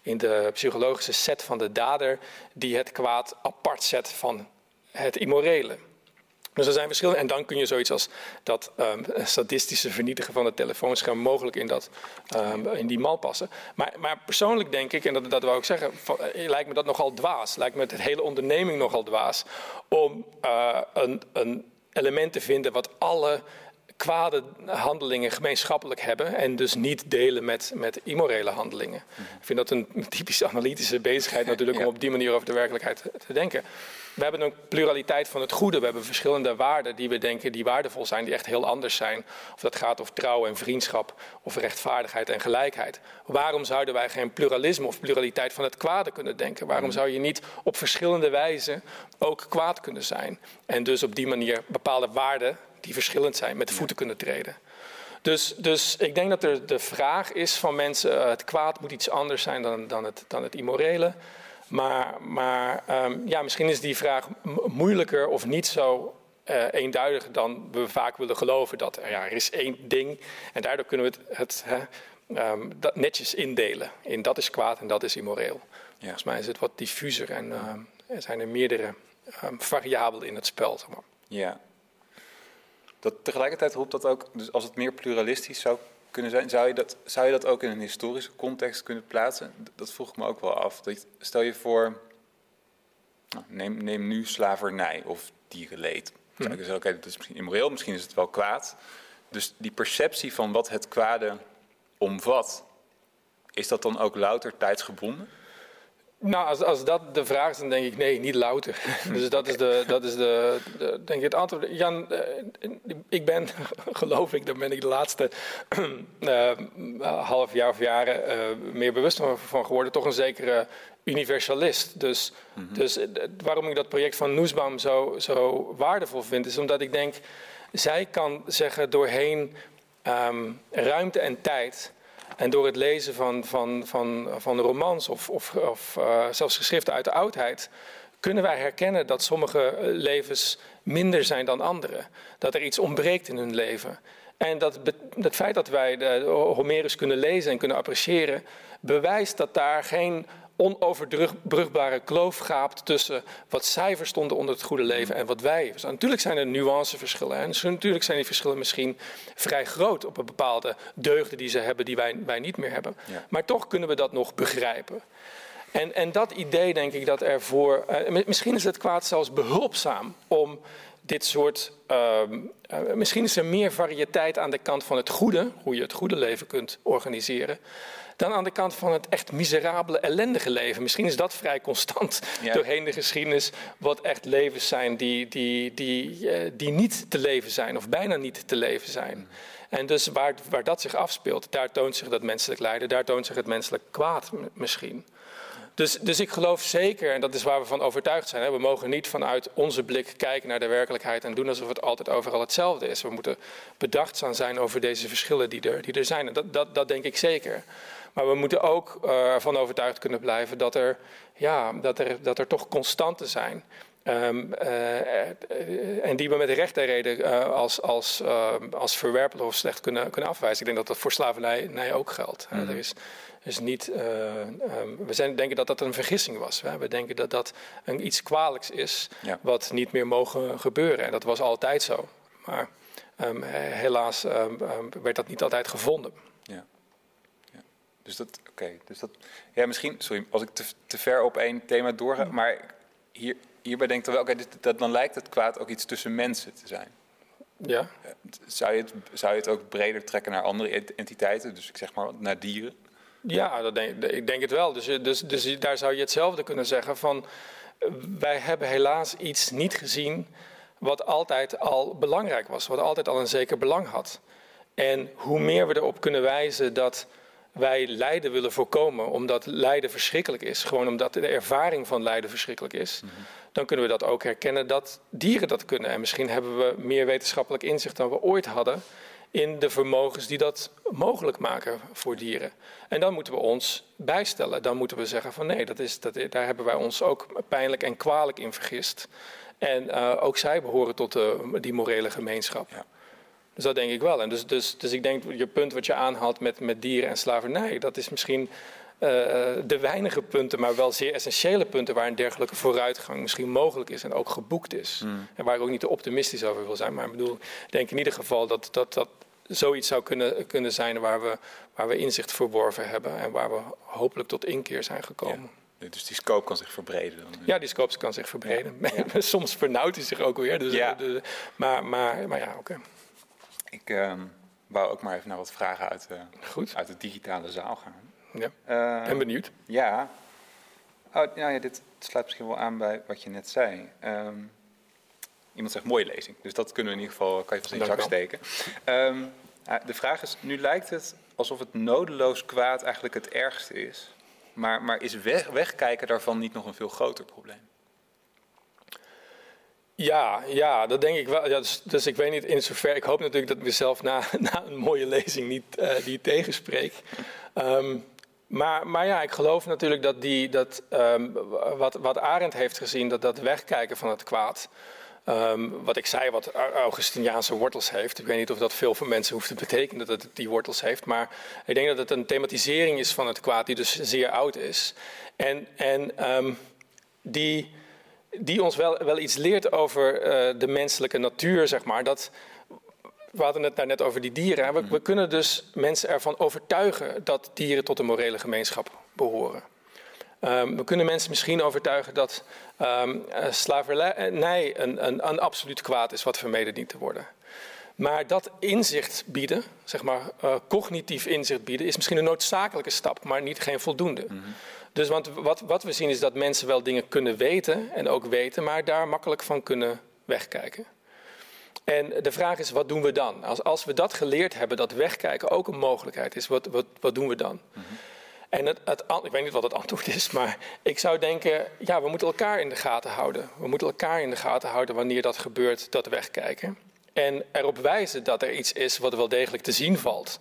in de psychologische set van de dader die het kwaad apart zet van het immorele. Dus er zijn verschillen. En dan kun je zoiets als dat um, sadistische vernietigen van het telefoonscherm mogelijk in, dat, um, in die mal passen. Maar, maar, persoonlijk denk ik, en dat, dat wou ik zeggen, van, eh, lijkt me dat nogal dwaas. Lijkt me het hele onderneming nogal dwaas. Om uh, een, een element te vinden wat alle kwade handelingen gemeenschappelijk hebben en dus niet delen met, met immorele handelingen. Ik vind dat een typische analytische bezigheid natuurlijk om op die manier over de werkelijkheid te denken. We hebben een pluraliteit van het goede. We hebben verschillende waarden die we denken die waardevol zijn, die echt heel anders zijn. Of dat gaat over trouw en vriendschap, of rechtvaardigheid en gelijkheid. Waarom zouden wij geen pluralisme of pluraliteit van het kwade kunnen denken? Waarom zou je niet op verschillende wijzen ook kwaad kunnen zijn? En dus op die manier bepaalde waarden die verschillend zijn met de voeten kunnen treden. Dus, dus ik denk dat er de vraag is van mensen: uh, het kwaad moet iets anders zijn dan, dan, het, dan het immorele. Maar, maar um, ja, misschien is die vraag moeilijker of niet zo uh, eenduidig dan we vaak willen geloven. Dat er, ja, er is één ding en daardoor kunnen we het, het um, dat netjes indelen. In dat is kwaad en dat is immoreel. Ja. Volgens mij is het wat diffuser en uh, er zijn er meerdere um, variabelen in het spel. Zeg maar. Ja. Dat, tegelijkertijd roept dat ook, dus als het meer pluralistisch zou kunnen zijn. Zou je, dat, zou je dat ook in een historische context kunnen plaatsen? Dat vroeg ik me ook wel af. Dat, stel je voor, nou, neem, neem nu slavernij of dierenleed. Zou ik zeggen, oké, dat is misschien immoreel, misschien is het wel kwaad. Dus die perceptie van wat het kwade omvat, is dat dan ook louter tijdsgebonden? Nou, als, als dat de vraag is, dan denk ik nee, niet louter. dus dat is, de, dat is de, denk ik het antwoord. Jan, uh, ik ben, geloof ik, daar ben ik de laatste uh, half jaar of jaren uh, meer bewust van geworden, toch een zekere universalist. Dus, mm -hmm. dus waarom ik dat project van Noesbaum zo, zo waardevol vind, is omdat ik denk, zij kan zeggen doorheen um, ruimte en tijd en door het lezen van, van, van, van romans of, of, of uh, zelfs geschriften uit de oudheid, kunnen wij herkennen dat sommige levens minder zijn dan andere. Dat er iets ontbreekt in hun leven. En dat, het feit dat wij de Homerus kunnen lezen en kunnen appreciëren, bewijst dat daar geen onoverbrugbare kloof gaapt tussen wat zij verstonden onder het goede leven en wat wij. Dus natuurlijk zijn er nuanceverschillen. En natuurlijk zijn die verschillen misschien vrij groot op een bepaalde deugden die ze hebben die wij, wij niet meer hebben. Maar toch kunnen we dat nog begrijpen. En, en dat idee denk ik dat er voor. Uh, misschien is het kwaad zelfs behulpzaam om dit soort. Uh, uh, misschien is er meer variëteit aan de kant van het goede, hoe je het goede leven kunt organiseren dan aan de kant van het echt miserabele, ellendige leven. Misschien is dat vrij constant doorheen de geschiedenis, wat echt levens zijn die, die, die, uh, die niet te leven zijn of bijna niet te leven zijn. En dus waar, waar dat zich afspeelt, daar toont zich dat menselijk lijden, daar toont zich het menselijk kwaad misschien. Dus, dus ik geloof zeker, en dat is waar we van overtuigd zijn, hè, we mogen niet vanuit onze blik kijken naar de werkelijkheid en doen alsof het altijd overal hetzelfde is. We moeten bedachtzaam zijn over deze verschillen die er, die er zijn. En dat, dat, dat denk ik zeker. Maar we moeten ook uh, ervan overtuigd kunnen blijven dat er, ja, dat er, dat er toch constanten zijn. Um, uh, en die we met recht en reden uh, als, als, als verwerpelijk of slecht kunnen, kunnen afwijzen. Ik denk dat dat voor slavernij ook geldt. Mm. er is, is niet, um, we zijn, denken dat dat een vergissing was. Hè? We denken dat dat een, iets kwalijks is ja. wat niet meer mogen gebeuren. En dat was altijd zo. Maar um, helaas werd dat niet altijd gevonden. Dus dat, oké. Dus dat, ja, misschien, sorry, als ik te, te ver op één thema doorga, maar hier, hierbij denk ik dan wel, oké, dat, dan lijkt het kwaad ook iets tussen mensen te zijn. Ja. Zou je, het, zou je het ook breder trekken naar andere entiteiten, dus ik zeg maar naar dieren? Ja, dat denk, ik denk het wel. Dus, dus, dus daar zou je hetzelfde kunnen zeggen van, wij hebben helaas iets niet gezien wat altijd al belangrijk was, wat altijd al een zeker belang had. En hoe meer we erop kunnen wijzen dat wij lijden willen voorkomen, omdat lijden verschrikkelijk is, gewoon omdat de ervaring van lijden verschrikkelijk is, mhm. dan kunnen we dat ook herkennen dat dieren dat kunnen. En misschien hebben we meer wetenschappelijk inzicht dan we ooit hadden in de vermogens die dat mogelijk maken voor dieren. En dan moeten we ons bijstellen. Dan moeten we zeggen van nee, dat is, dat, daar hebben wij ons ook pijnlijk en kwalijk in vergist. En uh, ook zij behoren tot de, die morele gemeenschap. Ja. Dus dat denk ik wel. En dus, dus, dus ik denk, je punt wat je aanhaalt met, met dieren en slavernij, dat is misschien uh, de weinige punten, maar wel zeer essentiële punten waar een dergelijke vooruitgang misschien mogelijk is en ook geboekt is. Hmm. En waar ik ook niet te optimistisch over wil zijn. Maar ik bedoel, ik denk in ieder geval dat dat, dat zoiets zou kunnen, kunnen zijn waar we, waar we inzicht verworven hebben en waar we hopelijk tot inkeer zijn gekomen. Dus die scope kan zich verbreden. Dan. Ja, die scope kan zich verbreden. Ja. Soms vernauwt hij zich ook weer. Dus, ja. de, maar, maar, maar ja, oké. Ik uh, wou ook maar even naar wat vragen uit Goed. Uit de digitale zaal gaan. Ja, uh, ben benieuwd. Ja. Oh, ja, dit sluit misschien wel aan bij wat je net zei. Um, iemand zegt mooie lezing, dus dat kunnen we in ieder geval, kan je vast in je zak steken. Um, de vraag is, nu lijkt het alsof het nodeloos kwaad eigenlijk het ergste is. Maar, maar is weg, wegkijken daarvan niet nog een veel groter probleem? Ja, ja, dat denk ik wel. Ja, dus, dus, ik weet niet in zover. Ik hoop natuurlijk dat ik mezelf na, na een mooie lezing niet, uh, die tegenspreek. Um, maar, maar, ja, ik geloof natuurlijk dat, die, dat um, wat, wat Arendt heeft gezien, dat dat wegkijken van het kwaad. Um, wat ik zei, wat Augustiniaanse wortels heeft. Ik weet niet of dat veel voor mensen hoeft te betekenen dat het die wortels heeft. Maar ik denk dat het een thematisering is van het kwaad, die dus zeer oud is. En, en die die ons wel, wel iets leert over uh, de menselijke natuur, zeg maar. Dat, we hadden het daar net over die dieren. We, we, kunnen dus mensen ervan overtuigen dat dieren tot een morele gemeenschap behoren. Um, we kunnen mensen misschien overtuigen dat um, slavernij een, een, een, absoluut kwaad is wat vermeden dient te worden. Maar dat inzicht bieden, zeg maar uh, cognitief inzicht bieden, is misschien een noodzakelijke stap, maar niet geen voldoende. Mm -hmm. Dus want wat, wat we zien is dat mensen wel dingen kunnen weten en ook weten, maar daar makkelijk van kunnen wegkijken. En de vraag is, wat doen we dan? Als, als we dat geleerd hebben, dat wegkijken ook een mogelijkheid is, wat, wat, wat doen we dan? Mm -hmm. En het, het, ik weet niet wat het antwoord is, maar ik zou denken, ja, we moeten elkaar in de gaten houden. We moeten elkaar in de gaten houden wanneer dat gebeurt, dat wegkijken. En erop wijzen dat er iets is wat wel degelijk te zien valt.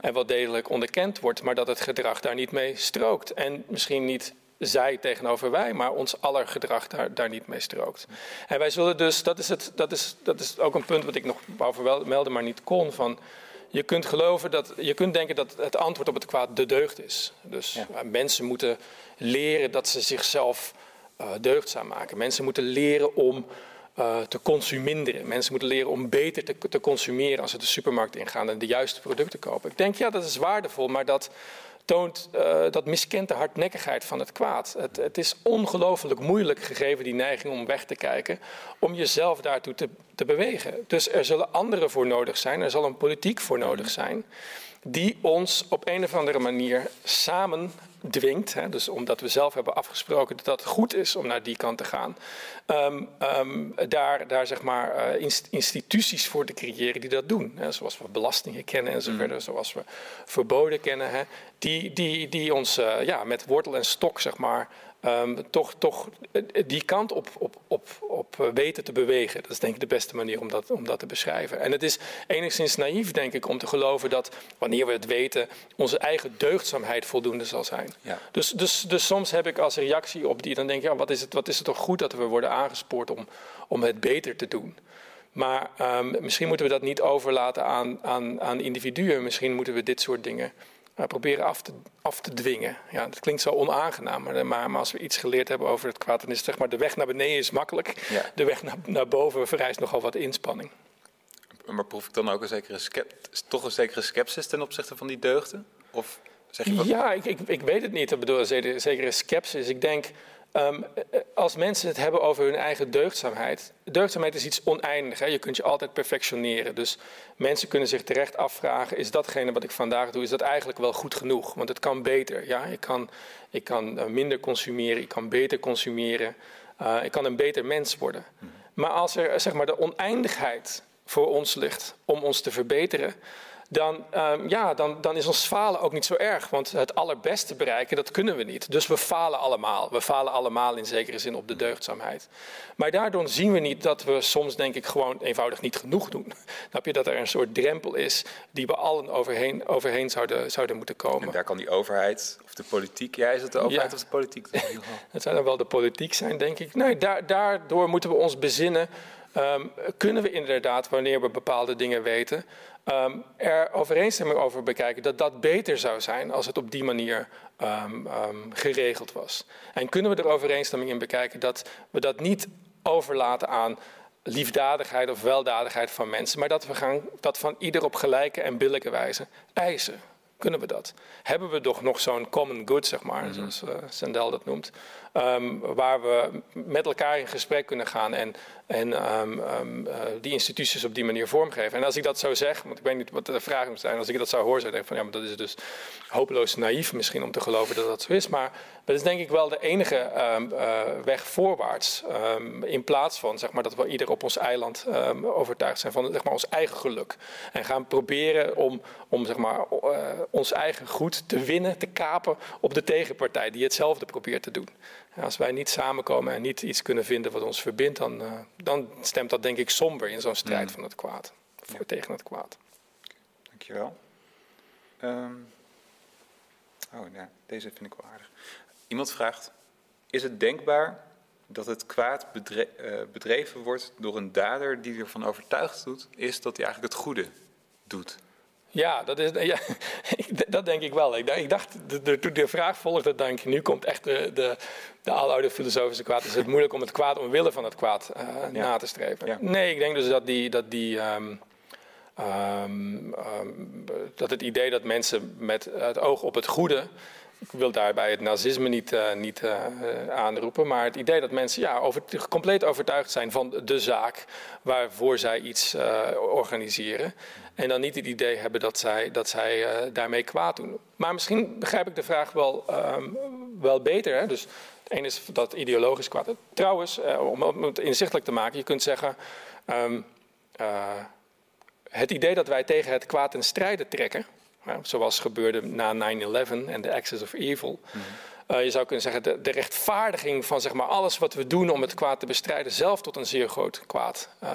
En wat degelijk onderkend wordt, maar dat het gedrag daar niet mee strookt. En misschien niet zij tegenover wij, maar ons aller gedrag daar, daar niet mee strookt. En wij zullen dus, dat is, het, dat, is, dat is ook een punt wat ik nog wou vermelden, maar niet kon. Van, je kunt geloven dat, je kunt denken dat het antwoord op het kwaad de deugd is. Dus mensen moeten leren dat ze zichzelf uh, deugdzaam maken. Mensen moeten leren om uh, te consuminderen. Mensen moeten leren om beter te, te, consumeren als ze de supermarkt ingaan en de juiste producten kopen. Ik denk, ja, dat is waardevol, maar dat toont, uh, dat miskent de hardnekkigheid van het kwaad. Het, het is ongelooflijk moeilijk, gegeven die neiging om weg te kijken, om jezelf daartoe te, te bewegen. Dus er zullen anderen voor nodig zijn, er zal een politiek voor nodig zijn, die ons op een of andere manier samen dwingt, hè, dus omdat we zelf hebben afgesproken dat dat goed is om naar die kant te gaan, um, um, daar, daar zeg maar uh, instituties voor te creëren die dat doen. Hè, zoals we belastingen kennen enzovoort, mm. zoals we verboden kennen, hè, die, die, die ons uh, ja, met wortel en stok zeg maar um, toch, toch eh, die kant op, op, op, op eh, weten te bewegen. Dat is denk ik de beste manier om dat, om dat te beschrijven. En het is enigszins naïef, denk ik, om te geloven dat wanneer we het weten, onze eigen deugdzaamheid voldoende zal zijn. Ja. Dus, dus, dus soms heb ik als reactie op die, dan denk ik, ja, wat, is het, wat is het toch goed dat we worden aangespoord om, om het beter te doen. Maar um, misschien moeten we dat niet overlaten aan, aan, aan individuen. Misschien moeten we dit soort dingen proberen af te, af te dwingen. Ja, dat klinkt zo onaangenaam, maar, maar, als we iets geleerd hebben over het kwaad, dan is het zeg maar de weg naar beneden is makkelijk. De weg naar, naar boven vereist nogal wat inspanning. Maar proef ik dan ook een zekere, toch een zekere sceptisch ten opzichte van die deugden? Of zeg je wat? Ja, ik, ik, ik weet het niet. Ik bedoel, een zekere sceptisch. Ik denk, Um, als mensen het hebben over hun eigen deugdzaamheid. Deugdzaamheid is iets oneindig. Hè? Je kunt je altijd perfectioneren. Dus mensen kunnen zich terecht afvragen: is datgene wat ik vandaag doe, is dat eigenlijk wel goed genoeg? Want het kan beter. Ja? Ik, kan, ik kan eh, minder consumeren, ik kan beter consumeren. Uh, ik kan een beter mens worden. Mhm. Maar als er zeg maar, de oneindigheid voor ons ligt om ons te verbeteren dan, um, ja, dan, dan is ons falen ook niet zo erg. Want het allerbeste bereiken, dat kunnen we niet. Dus we falen allemaal. We falen allemaal in zekere zin op de deugdzaamheid. Maar daardoor zien we niet dat we soms, denk ik, gewoon eenvoudig niet genoeg doen. Snap je dat er een soort drempel is die we allen overheen, overheen zouden, zouden moeten komen. En daar kan die overheid of de politiek, jij is het de overheid of de politiek? het zou dan wel de politiek zijn, denk ik. Nee, daar, daardoor moeten we ons bezinnen. Um, kunnen we inderdaad, wanneer we bepaalde dingen weten, um, er overeenstemming over bekijken dat dat beter zou zijn als het op die manier um, geregeld was. En kunnen we er overeenstemming in bekijken dat we dat niet overlaten aan liefdadigheid of weldadigheid van mensen, maar dat we gaan dat van ieder op gelijke en billijke wijze eisen. Kunnen we dat? Hebben we toch nog zo'n common good, zeg maar, mm -hmm. zoals uh, Sandel dat noemt, um, waar we met elkaar in gesprek kunnen gaan en en um, um, uh, die instituties op die manier vormgeven. En als ik dat zou zeg, want ik weet niet wat de vraag moet zijn, als ik dat zou horen, zou ik denken van ja, maar dat is dus hopeloos naïef misschien om te geloven dat dat zo is. Maar dat is denk ik wel de enige um, uh, weg voorwaarts. in plaats van zeg maar, dat we ieder op ons eiland overtuigd zijn van zeg maar, ons eigen geluk. En gaan proberen om, om zeg maar, uh, ons eigen goed te winnen, te kapen op de tegenpartij die hetzelfde probeert te doen. Als wij niet samenkomen en niet iets kunnen vinden wat ons verbindt, dan, uh, dan stemt dat denk ik somber in zo'n strijd mm. van het kwaad. Voor, ja. Tegen het kwaad. Dankjewel. Um, oh ja, deze vind ik wel aardig. Iemand vraagt, is het denkbaar dat het kwaad bedre uh, bedreven wordt door een dader die ervan overtuigd doet, is dat hij eigenlijk het goede doet? Ja, dat, is, ja, dat denk ik wel. Ik, dacht, de, toen de vraag volgde, denk ik, nu komt echt de, de, de aloude filosofische kwaad. Is het moeilijk om het kwaad omwille van het kwaad uh, ja. na te streven? Ja. Nee, ik denk dus dat die. Dat die um, um, um, dat het idee dat mensen met het oog op het goede ik wil daarbij het nazisme niet, uh, niet uh, aanroepen, maar het idee dat mensen ja, over, compleet overtuigd zijn van de zaak waarvoor zij iets uh, organiseren. En dan niet het idee hebben dat zij, dat zij daarmee kwaad doen. Maar misschien begrijp ik de vraag wel, um, wel beter. Hè? Dus het ene is dat ideologisch kwaad. Trouwens, om, om het inzichtelijk te maken, je kunt zeggen. Um, het idee dat wij tegen het kwaad in strijden trekken, zoals gebeurde na 9-11 en de Axis of Evil. Mm uh, je zou kunnen zeggen, de, de, rechtvaardiging van zeg maar, alles wat we doen om het kwaad te bestrijden, zelf tot een zeer groot kwaad uh,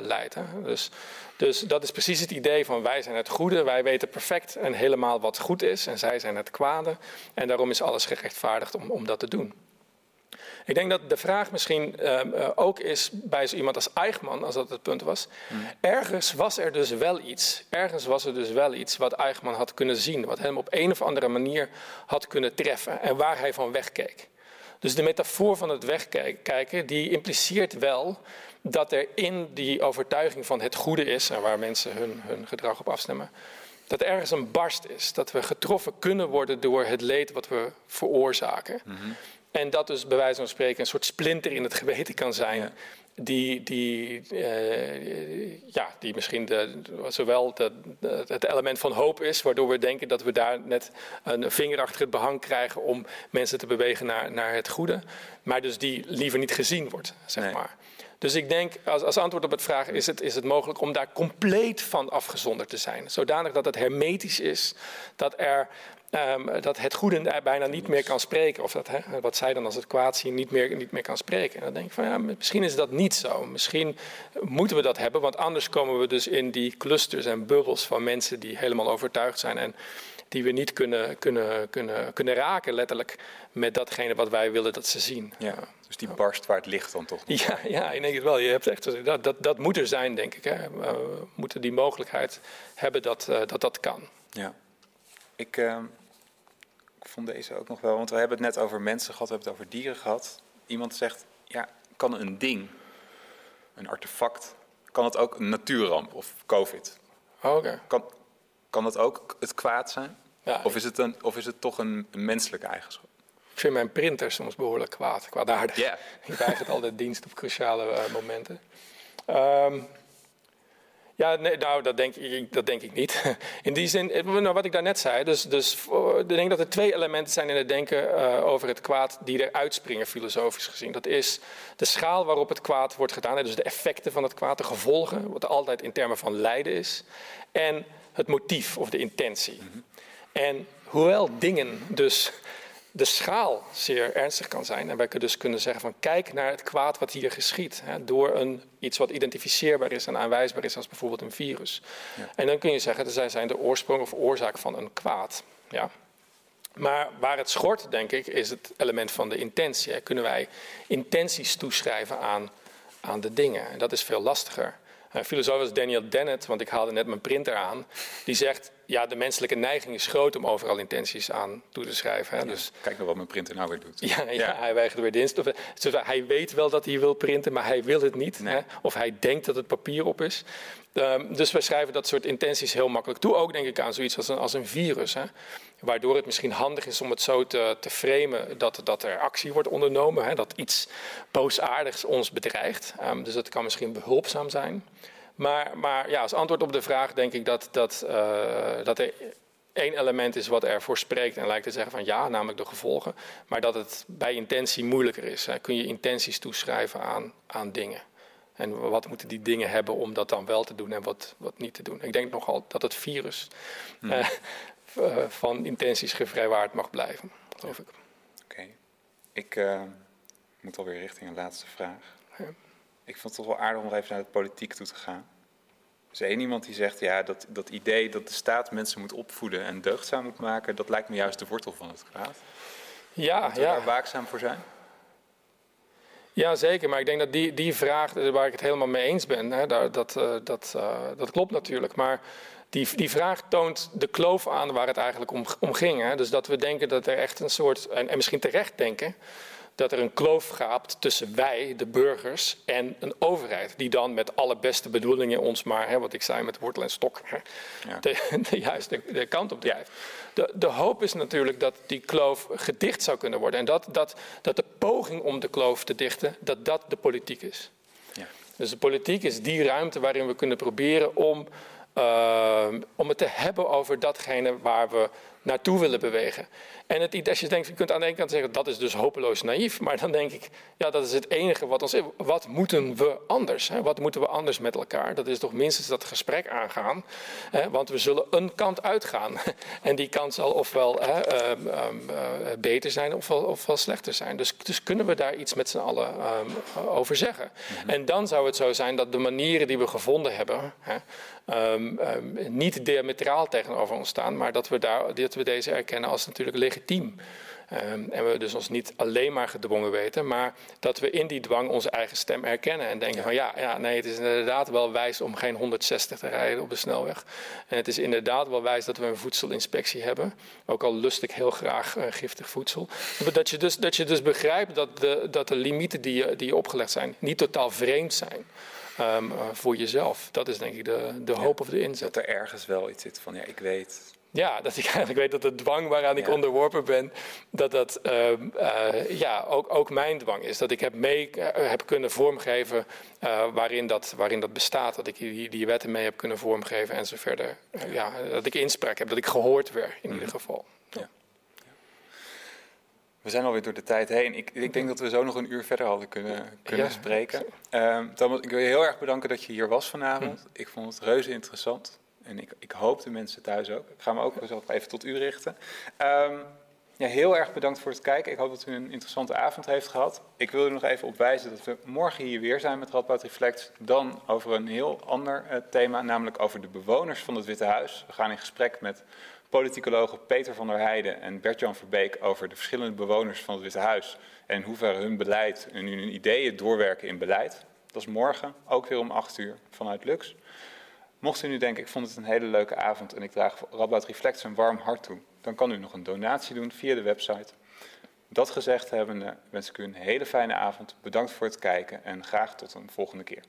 leidt. Hè. Dus, dus dat is precies het idee van wij zijn het goede, wij weten perfect en helemaal wat goed is en zij zijn het kwade. En daarom is alles gerechtvaardigd om, om dat te doen. Ik denk dat de vraag misschien uh, ook is bij zo iemand als Eichmann, als dat het punt was. Hmm. Ergens was er dus wel iets. Ergens was er dus wel iets wat Eichmann had kunnen zien. Wat hem op een of andere manier had kunnen treffen. En waar hij van wegkeek. Dus de metafoor van het wegkijken, die impliceert wel dat er in die overtuiging van het goede is, en waar mensen hun, hun gedrag op afstemmen, dat er ergens een barst is. Dat we getroffen kunnen worden door het leed wat we veroorzaken. Mm en dat dus bij wijze van spreken een soort splinter in het geweten kan zijn. Die, die, uh, ja, die misschien de, zowel de, het element van hoop is, waardoor we denken dat we daar net een vinger achter het behang krijgen om mensen te bewegen naar, naar het goede, maar dus die liever niet gezien wordt, zeg maar. Dus ik denk, als, als antwoord op het vraag, is het, is het mogelijk om daar compleet van afgezonderd te zijn. Zodanig dat het hermetisch is, dat er Um, dat het goede bijna niet meer kan spreken. Of dat, hè, wat zij dan als het kwaad zien niet meer, niet meer kan spreken. En dan denk ik van ja, misschien is dat niet zo. Misschien moeten we dat hebben, want anders komen we dus in die clusters en bubbels van mensen die helemaal overtuigd zijn. En die we niet kunnen, kunnen, kunnen, kunnen raken, letterlijk, met datgene wat wij willen dat ze zien. Ja, dus die barst waar het licht dan toch? Ja, ja, ik denk het wel. Je hebt echt, dat, dat, dat moet er zijn, denk ik. Hè. We moeten die mogelijkheid hebben dat uh, dat, dat kan. Ja. Ik, uh, vond deze ook nog wel, want we hebben het net over mensen gehad, we hebben het over dieren gehad. Iemand zegt, ja, kan een ding, een artefact, kan het ook een natuurramp of COVID? Oh, oké. Kan, kan dat ook het kwaad zijn? Ja, of, is het een, of is het toch een, menselijke eigenschap? Ik vind mijn printer soms behoorlijk kwaad, kwaadaardig. Yeah. Ik het altijd dienst op cruciale uh, momenten. Um, ja, nee, nou, dat denk, ik, dat denk ik niet. In die zin, eh, nou, wat ik daarnet zei, dus, dus ik denk dat er twee elementen zijn in het denken uh, over het kwaad die er uitspringen, filosofisch gezien. Dat is de schaal waarop het kwaad wordt gedaan, dus de effecten van het kwaad, de gevolgen, wat altijd in termen van lijden is, en het motief of de intentie. Mhm. En hoewel dingen dus de schaal zeer ernstig kan zijn. En wij dus kunnen zeggen van kijk naar het kwaad wat hier geschiet. Hè, door een, iets wat identificeerbaar is en aanwijsbaar is als bijvoorbeeld een virus. Ja. En dan kun je zeggen, zij zijn de oorsprong of oorzaak van een kwaad. Ja. Maar waar het schort, denk ik, is het element van de intentie. Hè. Kunnen wij intenties toeschrijven aan, aan de dingen? En dat is veel lastiger. Een filosoof als Daniel Dennett, want ik haalde net mijn printer aan, die zegt ja, de menselijke neiging is groot om overal intenties aan toe te schrijven. Hè? dus, kijk nou wat mijn printer nou weer doet. Ja, ja, hij weigert weer dienst. Of, hij weet wel dat hij wil printen, maar hij wil het niet. Hè? Of hij denkt dat het papier op is. Um, dus wij schrijven dat soort intenties heel makkelijk toe. Ook denk ik aan zoiets als een, als een virus. Hè? Waardoor het misschien handig is om het zo te, te framen dat, dat er actie wordt ondernomen. Hè? Dat iets boosaardigs ons bedreigt. Um, dus dat kan misschien behulpzaam zijn. Maar, maar ja, als antwoord op de vraag denk ik dat, dat, uh, dat er één element is wat ervoor spreekt en lijkt te zeggen van ja, namelijk de gevolgen. Maar dat het bij intentie moeilijker is. Hè. Kun je intenties toeschrijven aan, aan dingen? En wat moeten die dingen hebben om dat dan wel te doen en wat, wat niet te doen? Ik denk nogal dat het virus hmm. uh, van intenties gevrijwaard mag blijven, geloof ik. Oké. Ik uh, moet alweer richting een laatste vraag. Ja ik vond het toch wel aardig om even naar de politiek toe te gaan. Er is één iemand die zegt, ja, dat, dat idee dat de staat mensen moet opvoeden en deugdzaam moet maken, dat lijkt me juist de wortel van het kwaad. Ja, ja. daar waakzaam voor zijn? Ja, zeker. Maar ik denk dat die, die vraag, waar ik het helemaal mee eens ben, hè, dat, dat, uh, dat, uh, dat klopt natuurlijk. Maar die, die vraag toont de kloof aan waar het eigenlijk om, om ging. Hè. Dus dat we denken dat er echt een soort, en, en misschien terecht denken, dat er een kloof gaapt tussen wij, de burgers, en een overheid. Die dan met alle beste bedoelingen ons maar, hè, wat ik zei met wortel en stok, hè, ja. de, de, juiste de kant op drijft. De, de hoop is natuurlijk dat die kloof gedicht zou kunnen worden. En dat, dat, dat de poging om de kloof te dichten, dat dat de politiek is. Ja. Dus de politiek is die ruimte waarin we kunnen proberen om, uh, om het te hebben over datgene waar we naartoe willen bewegen. En het, als je denkt, je kunt aan de ene kant zeggen dat is dus hopeloos naïef, maar dan denk ik, ja, dat is het enige wat ons. Wat moeten we anders? Hè? Wat moeten we anders met elkaar? Dat is toch minstens dat gesprek aangaan, hè? want we zullen een kant uitgaan. En die kant zal ofwel hè, ehm, ehm, eh, beter zijn ofwel, ofwel slechter zijn. Dus, dus kunnen we daar iets met z'n allen um, over zeggen? Mhm. En dan zou het zo zijn dat de manieren die we gevonden hebben. Hè, um, um, niet diametraal tegenover ons staan, maar dat we, daar, dat we deze erkennen als natuurlijk legitiem. Um, en we dus ons niet alleen maar gedwongen weten, maar dat we in die dwang onze eigen stem erkennen en denken van ja, ja, nee, het is inderdaad wel wijs om geen 160 te rijden op de snelweg. En het is inderdaad wel wijs dat we een voedselinspectie hebben, ook al lust ik heel graag uh, giftig voedsel. Dat je dus, dat je dus begrijpt dat de, dat de limieten die je, die je opgelegd zijn niet totaal vreemd zijn um, uh, voor jezelf. Dat is denk ik de, de hoop of de inzet. Dat er ergens wel iets zit van, ja, ik weet... Ja, dat ik eigenlijk weet dat de dwang waaraan ik onderworpen ben, dat dat uh, uh, ja, ook, ook mijn dwang is. Dat ik heb mee uh, heb kunnen vormgeven waarin, dat, waarin dat bestaat. Dat ik die, die wetten mee heb kunnen vormgeven en zo verder. ja, dat ik inspraak heb, dat ik gehoord werd in mm. ieder geval. Ja. We zijn alweer door de tijd heen. Ik, ik, denk dat we zo nog een uur verder hadden kunnen, kunnen spreken. Um, Thomas, ik wil je heel erg bedanken dat je hier was vanavond. Hm. Ik vond het reuze interessant. En ik, ik, hoop de mensen thuis ook. Ik ga me ook even tot u richten. Um, ja, heel erg bedankt voor het kijken. Ik hoop dat u een interessante avond heeft gehad. Ik wil u nog even opwijzen dat we morgen hier weer zijn met Radboud Reflect. Dan over een heel ander uh, thema, namelijk over de bewoners van het Witte Huis. We gaan in gesprek met politicologen Peter van der Heijden en Bert-Jan Verbeek over de verschillende bewoners van het Witte Huis en hoe ver hun beleid en hun ideeën doorwerken in beleid. Dat is morgen, ook weer om 8 uur vanuit Lux. Mocht u nu denken, ik vond het een hele leuke avond en ik draag Radboud Reflex een warm hart toe, dan kan u nog een donatie doen via de website. Dat gezegd hebbende wens ik u een hele fijne avond. Bedankt voor het kijken en graag tot een volgende keer.